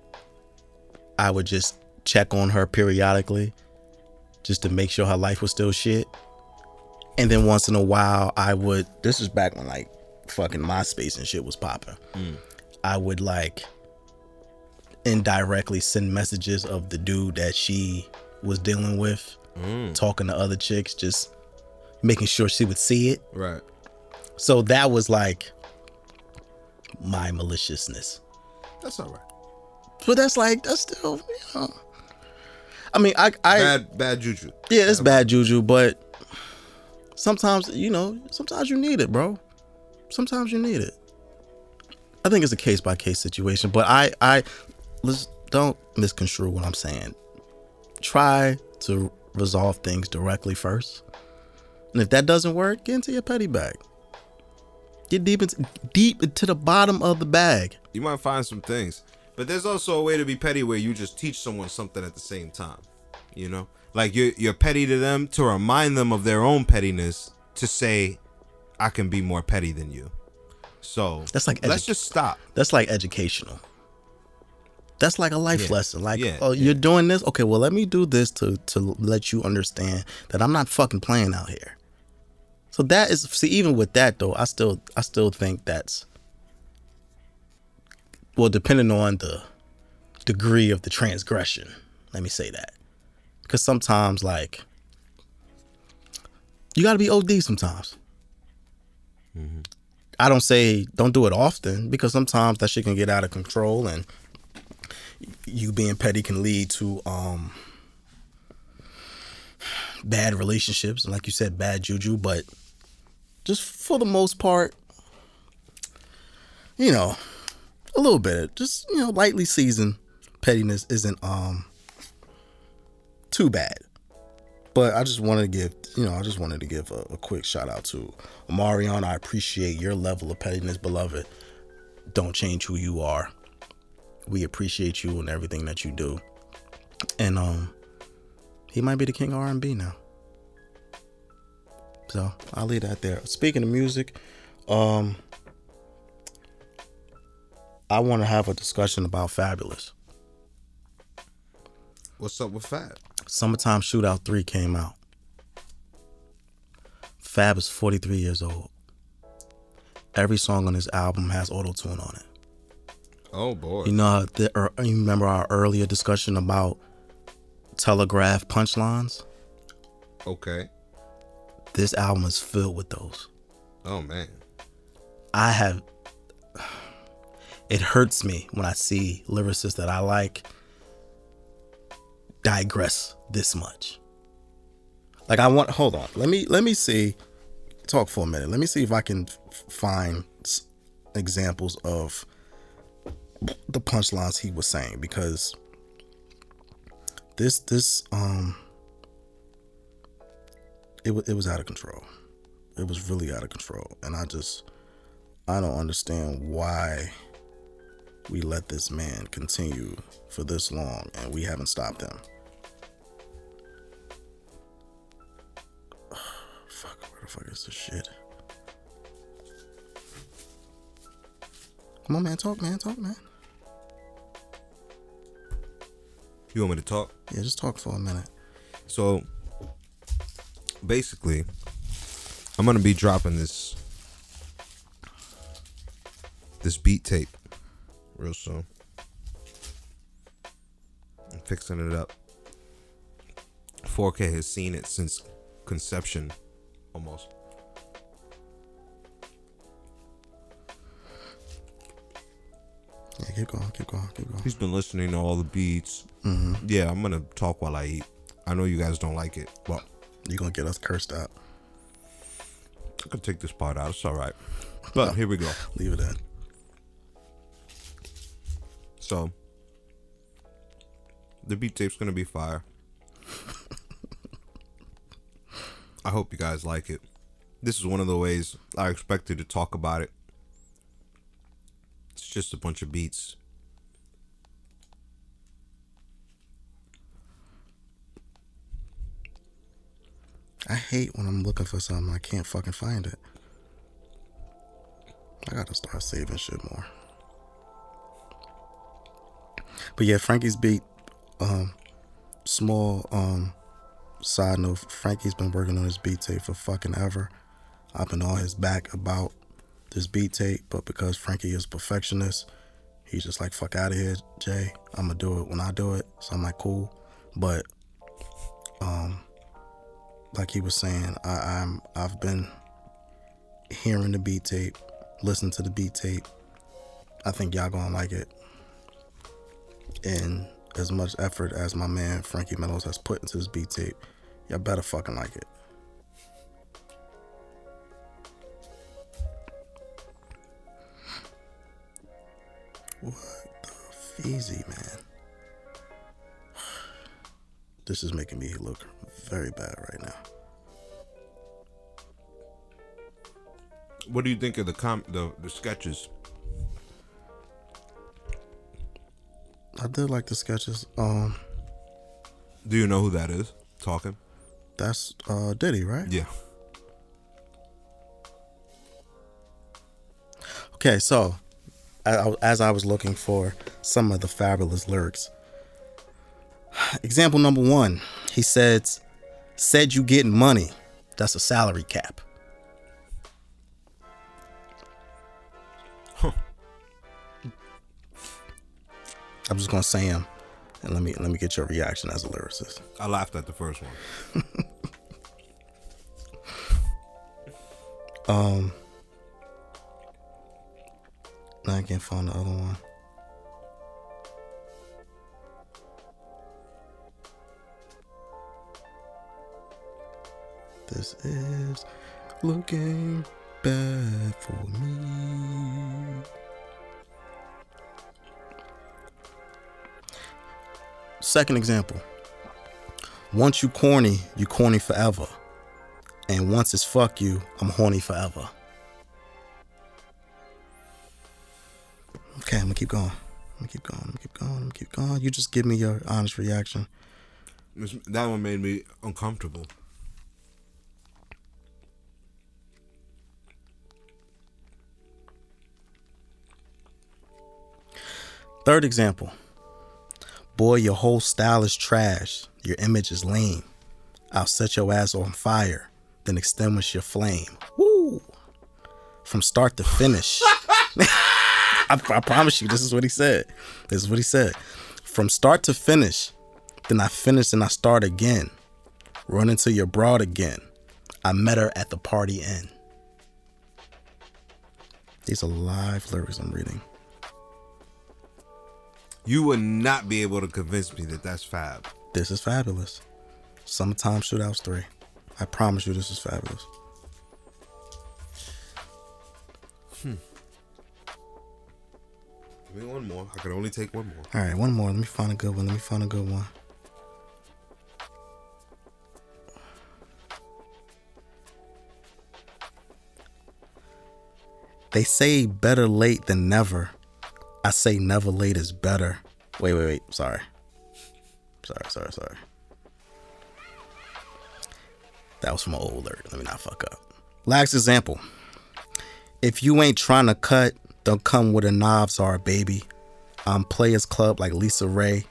I would just check on her periodically just to make sure her life was still shit. And then once in a while I would this is back when like fucking MySpace and shit was popping. I would like indirectly send messages of the dude that she was dealing with, Mm. talking to other chicks, just making sure she would see it. Right. So that was like my maliciousness. That's all right. But that's like that's still, you know. I mean, I, I Bad bad juju. yeah, it's bad juju, but sometimes you know, sometimes you need it, bro. Sometimes you need it. I think it's a case by case situation, but I, I let's don't misconstrue what I'm saying. Try to resolve things directly first, and if that doesn't work, get into your petty bag. Get deep into deep into the bottom of the bag. You might find some things, but there's also a way to be petty where you just teach someone something at the same time. You know, like you're you're petty to them to remind them of their own pettiness to say, "I can be more petty than you." So That's like let's just stop. That's like educational. That's like a life Yeah. lesson. Like, Yeah, oh, you're doing this. Okay, well, let me do this to to let you understand that I'm not fucking playing out here. So that is see, even with that though, I still I still think that's well, depending on the degree of the transgression. Let me say that, because sometimes like you got to be OD sometimes. Mm-hmm. I don't say don't do it often because sometimes that shit can get out of control and you being petty can lead to um bad relationships and like you said bad juju but just for the most part you know a little bit just you know lightly seasoned pettiness isn't um too bad but I just wanted to give, you know, I just wanted to give a, a quick shout out to Omarion. I appreciate your level of pettiness, beloved. Don't change who you are. We appreciate you and everything that you do. And um, he might be the king of R&B now. So I'll leave that there. Speaking of music, um, I want to have a discussion about Fabolous. What's up with Fab? Summertime Shootout 3 came out. Fab is 43 years old. Every song on this album has auto tune on it. Oh boy. You know, the, er, you remember our earlier discussion about telegraph punchlines? Okay. This album is filled with those. Oh man. I have. It hurts me when I see lyricists that I like digress this much. Like I want. Hold on. Let me let me see. Talk for a minute. Let me see if I can find examples of the punchlines he was saying because this this um it was it was out of control. It was really out of control, and I just I don't understand why we let this man continue for this long and we haven't stopped him. fuck, where the fuck is this shit? Come on, man, talk, man, talk, man. You want me to talk? Yeah, just talk for a minute. So basically, I'm gonna be dropping this this beat tape real soon. I'm fixing it up. 4K has seen it since conception, almost. Yeah, keep going, keep going, keep going. He's been listening to all the beats. Mm-hmm. Yeah, I'm gonna talk while I eat. I know you guys don't like it. Well, You're gonna get us cursed out. I could take this part out. It's all right. But here we go. Leave it in. So the beat tape's gonna be fire. I hope you guys like it. This is one of the ways I expected to talk about it. It's just a bunch of beats. I hate when I'm looking for something I can't fucking find it. I gotta start saving shit more. But yeah, Frankie's beat. Um, small um side note: Frankie's been working on his beat tape for fucking ever. I've been on his back about this beat tape, but because Frankie is a perfectionist, he's just like, "Fuck out of here, Jay. I'm gonna do it when I do it." So I'm like, "Cool," but um like he was saying, I, I'm I've been hearing the beat tape, listening to the beat tape. I think y'all gonna like it. And as much effort as my man Frankie Meadows has put into this beat tape, y'all better fucking like it. What the feezy, man? This is making me look very bad right now. What do you think of the com the, the sketches? I did like the sketches. Um, Do you know who that is talking? that's uh Diddy, right? Yeah. Okay, so as I was looking for some of the Fabolous lyrics, example number one, he said, "Said you getting money, that's a salary cap." Huh. I'm just gonna say him, and let me let me get your reaction as a lyricist. I laughed at the first one. Um, I can't find the other one. This is looking bad for me. Second example. Once you corny, you corny forever. And once it's fuck you, I'm horny forever. Okay, I'm gonna keep going. I'm gonna keep going. I'm gonna keep going. I'm gonna keep going. You just give me your honest reaction. That one made me uncomfortable. Third example. Boy, your whole style is trash. Your image is lame. I'll set your ass on fire, then extinguish your flame. Woo! From start to finish. I, I promise you, this is what he said. This is what he said. From start to finish, then I finish and I start again. Run into your broad again. I met her at the party end. These are live lyrics I'm reading. You would not be able to convince me that that's fab. This is Fabolous. Summertime Shootouts 3. I promise you, this is Fabolous. Hmm. Give me one more. I can only take one more. All right, one more. Let me find a good one. Let me find a good one. They say better late than never. I say never late is better. Wait, wait, wait. Sorry. Sorry, sorry, sorry. That was from an old alert. Let me not fuck up. Last example. If you ain't trying to cut, don't come with a knobs are, baby. I'm Players Club like LisaRaye.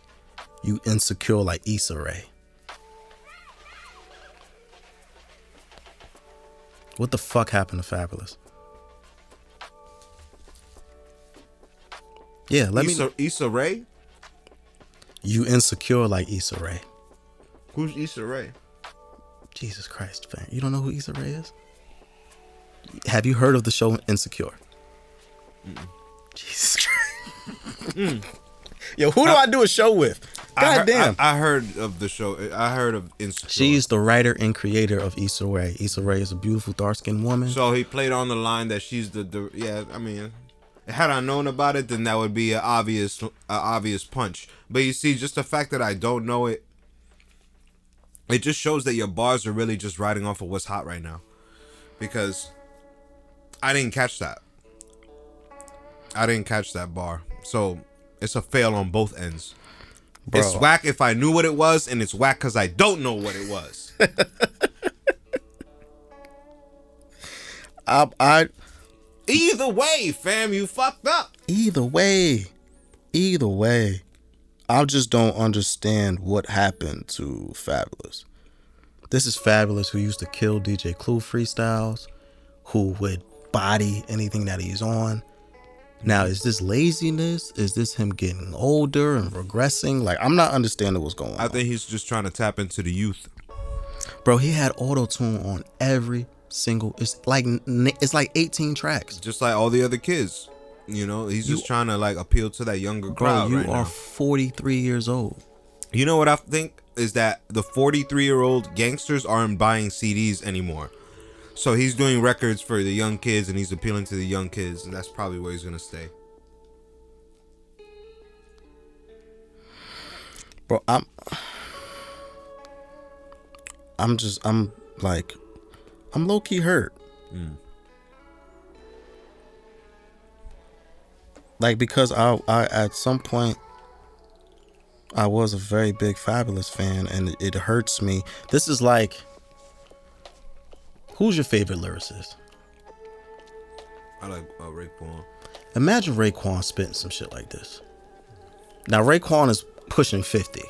You insecure like Issa Rae. What the fuck happened to Fabolous? Yeah, let me. Issa, Issa Rae? You insecure like Issa Rae. Who's Issa Rae? Jesus Christ, fam. You don't know who Issa Rae is? Have you heard of the show Insecure? Jesus mm. Christ. Yo, who do I, do a show with? I heard, damn. I, I heard of the show. I heard of Insecure. She's the writer and creator of Issa Rae. Issa Rae is a beautiful dark skinned woman. So he played on the line that she's the, the yeah. I mean, had I known about it, then that would be an obvious, a obvious punch. But you see, just the fact that I don't know it, it just shows that your bars are really just riding off of what's hot right now. Because I didn't catch that. I didn't catch that bar, so it's a fail on both ends. Bro. It's whack if I knew what it was, and it's whack because I don't know what it was. I, I Either way, fam, you fucked up. either way, either way, I just don't understand what happened to Fabolous. This is Fabolous who used to kill DJ Clue freestyles, who would body anything that he's on. Now, is this laziness? Is this him getting older and regressing? Like, I'm not understanding what's going on. I think he's just trying to tap into the youth. Bro, he had auto tune on every single. It's like it's like 18 tracks. just like all the other kids. You know, he's just trying to like appeal to that younger Bro, crowd you right are now. 43 years old. You know what I think is that the 43 year old gangsters aren't buying CDs anymore. So he's doing records for the young kids and he's appealing to the young kids, and that's probably where he's gonna stay. Bro, I'm I'm just I'm like I'm low key hurt. Mm. Like because I I at some point I was a very big Fabolous fan and it, it hurts me. This is like Who's your favorite lyricist? I like uh, Raekwon. Imagine Raekwon spitting some shit like this. Now Raekwon is pushing 50.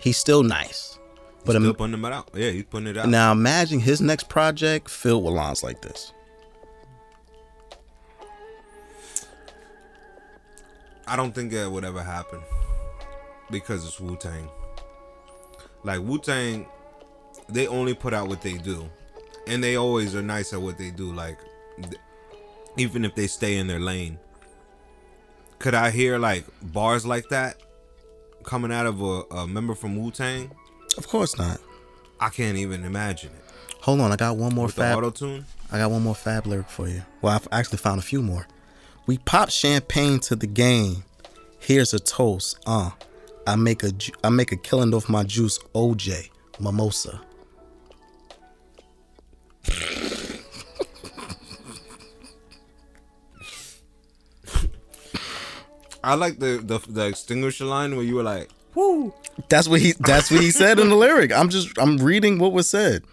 He's still nice. But Still im- putting them out. Yeah, he's putting it out. now imagine his next project filled with lines like this. I don't think that would ever happen because it's Wu Tang. Like Wu Tang, they only put out what they do, and they always are nice at what they do. Like, th- even if they stay in their lane. Could I hear like bars like that coming out of a, a member from Wu Tang? Of course not. I can't even imagine it. Hold on, I got one more With fab. auto tune, I got one more fab lyric for you. Well, I've actually found a few more. We pop champagne to the game. Here's a toast. Uh, I make a ju- I make a killing off my juice. OJ mimosa. I like the, the the extinguisher line where you were like, "Woo." That's what he. That's what he said in the lyric. I'm just. I'm reading what was said.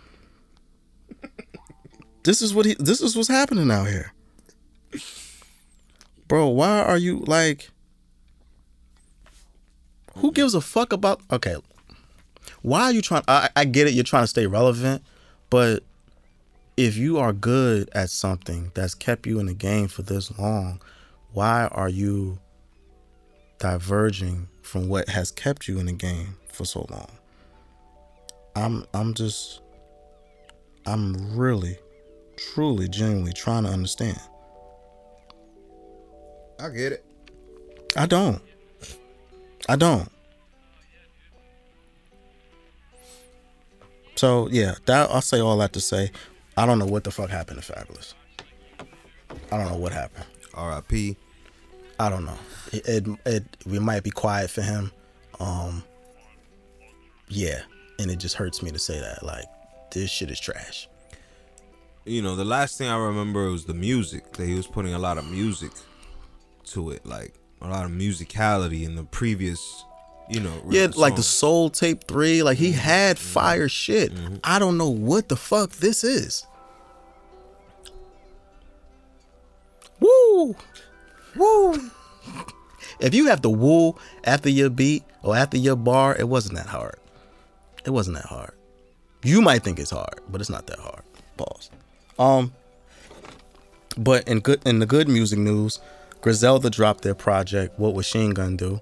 This is what he. This is what's happening out here, bro. Why are you like? Who gives a fuck about? Okay, why are you trying? I, I get it. You're trying to stay relevant, but if you are good at something that's kept you in the game for this long, why are you diverging from what has kept you in the game for so long? I'm I'm just I'm really truly genuinely trying to understand. I get it. I don't. I don't. So yeah, that I'll say all that to say, I don't know what the fuck happened to Fabolous. I don't know what happened. R.I.P. I don't know. It, it, it we might be quiet for him. Um yeah, and it just hurts me to say that like this shit is trash. You know, the last thing I remember was the music. That he was putting a lot of music to it, like a lot of musicality in the previous, you know. Yeah, like the. Soul Tape 3, like he mm-hmm. had mm-hmm. fire shit. Mm-hmm. I don't know what the fuck this is. Woo! Woo! if you have to woo after your beat or after your bar, it wasn't that hard. It wasn't that hard. You might think it's hard, but it's not that hard. Pause. Um but in good in the good music news, Griselda dropped their project What was Machine Gun Do?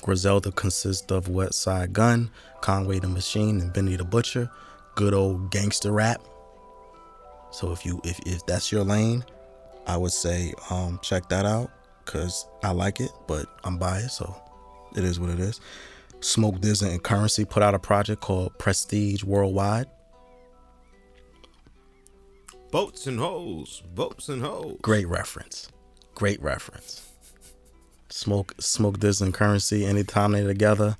Griselda consists of Westside Gunn, Conway the Machine, and Benny the Butcher. Good old gangster rap. So if you if, if that's your lane, I would say um check that out because I like it, but I'm biased, so it is what it is. Smoke DZA and Currency put out a project called Prestige Worldwide. boats and hoes, boats and hoes. Great reference. Great reference. Smoke Smoke DZA and Currency anytime they're together,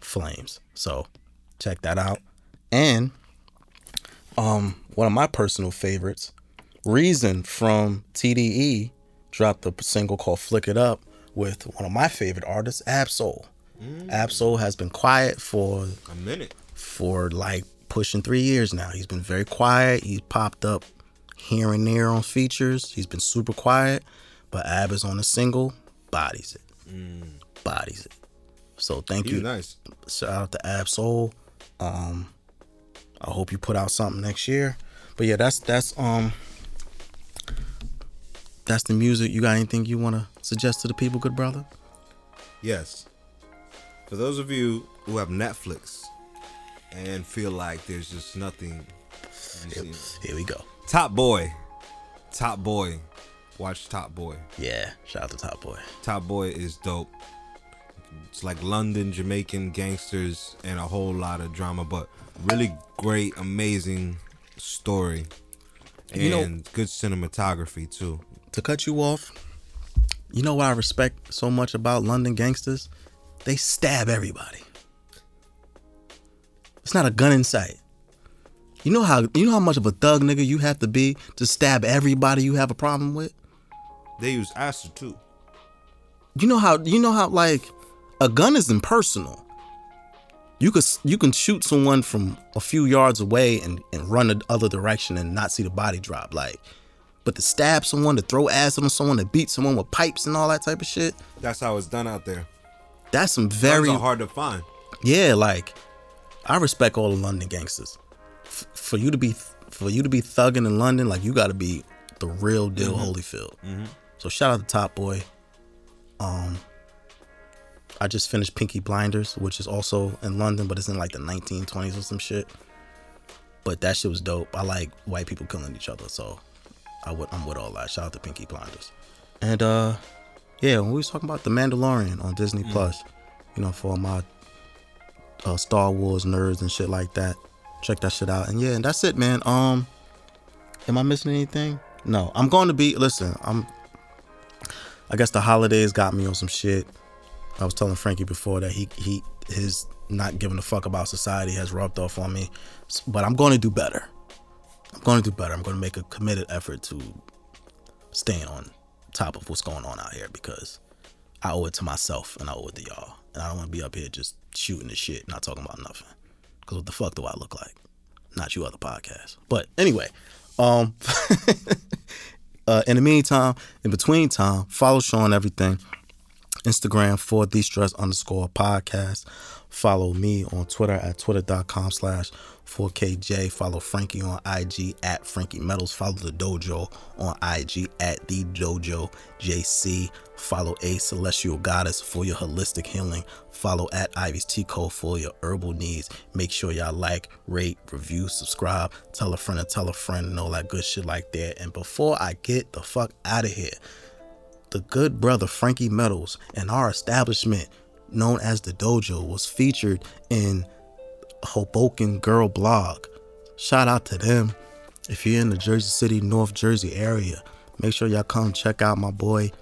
flames. So check that out. And um one of my personal favorites, Reason from TDE dropped a single called Flick It Up with one of my favorite artists, Ab-Soul. Ab-Soul has been quiet for A minute. for like pushing three years now. He's been very quiet. He's popped up here and there on features. He's been super quiet, but Ab is on a single, bodies it, bodies it. So thank He's you. nice. Shout out to Ab Soul. Um, I hope you put out something next year. But yeah, that's that's um that's the music. You got anything you want to suggest to the people, good brother? Yes. For those of you who have Netflix and feel like there's just nothing. see- Here we go. Top Boy. Top Boy. Watch Top Boy. Yeah, shout out to Top Boy. Top Boy is dope. It's like London, Jamaican gangsters, and a whole lot of drama, but really great, amazing story. And You know- good cinematography too. To cut you off, you know what I respect so much about London gangsters? They stab everybody. It's not a gun in sight. You know how you know how much of a thug nigga you have to be to stab everybody you have a problem with? They use acid too. You know how you know how like a gun is impersonal. You could you can shoot someone from a few yards away and, and run the other direction and not see the body drop. Like, but to stab someone, to throw acid on someone, to beat someone with pipes and all that type of shit, That's how it's done out there. that's some Very hard to find. yeah. Like, I respect all the London gangsters. F- for you to be for you to be thugging in London, like you got to be the real deal Holyfield. So shout out to Top Boy. Um, I just finished Peaky Blinders, which is also in London, but it's in like the 1920s or some shit. But that shit was dope. I like white people killing each other, so I would I'm with all that. Shout out to Peaky Blinders. And uh, yeah, when we was talking about the Mandalorian on Disney Plus, you know, for my uh, Star Wars nerds and shit like that, check that shit out. And yeah, and that's it, man. Um, am I missing anything? No, I'm going to be. Listen, I'm. I guess the holidays got me on some shit. I was telling Frankie before that he he his not giving a fuck about society has rubbed off on me, but I'm going to do better. I'm going to do better. I'm going to make a committed effort to staying on top of what's going on out here because I owe it to myself and I owe it to y'all. And I don't want to be up here just shooting the shit, not talking about nothing. Because what the fuck do I look like? Not you other podcasts. But anyway, um, uh, in the meantime, in between time, follow Sean everything. Instagram for the stress underscore podcast. Follow me on Twitter at twitter.com slash 4KJ. Follow Frankie on IG at Frankie Metals. Follow the dojo on IG at the dojo JC. Follow a celestial goddess for your holistic healing. Follow at Ivy's Tea Co for your herbal needs. Make sure y'all like, rate, review, subscribe, tell a friend and tell a friend and all that good shit like that. And before I get the fuck out of here, the good brother Frankie Metals and our establishment known as the Dojo was featured in Hoboken Girl Blog. Shout out to them. If you're in the Jersey City, North Jersey area, make sure y'all come check out my boy.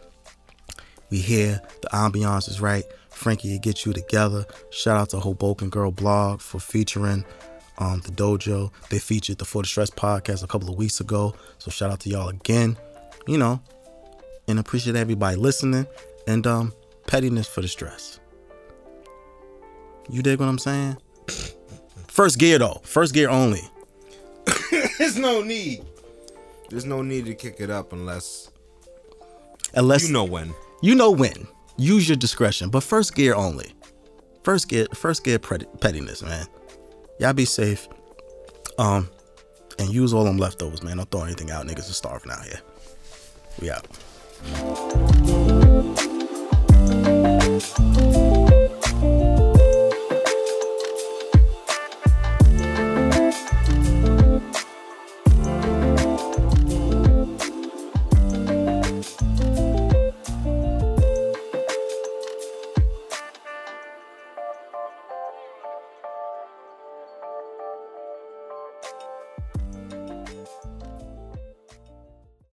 We here. The ambiance is right. Frankie will get you together. Shout out to Hoboken Girl Blog for featuring um, the dojo. They featured the For the Stress podcast a couple of weeks ago. So shout out to y'all again. You know, and appreciate everybody listening. And um, pettiness for the stress. You dig what I'm saying? First gear though. First gear only. There's no need. There's no need to kick it up unless Unless you know when. you know when. Use your discretion, but first gear only. First gear, first gear pettiness, man. Y'all be safe. Um, and use all them leftovers, man. Don't throw anything out. Niggas are starving out here. We out. Thank you.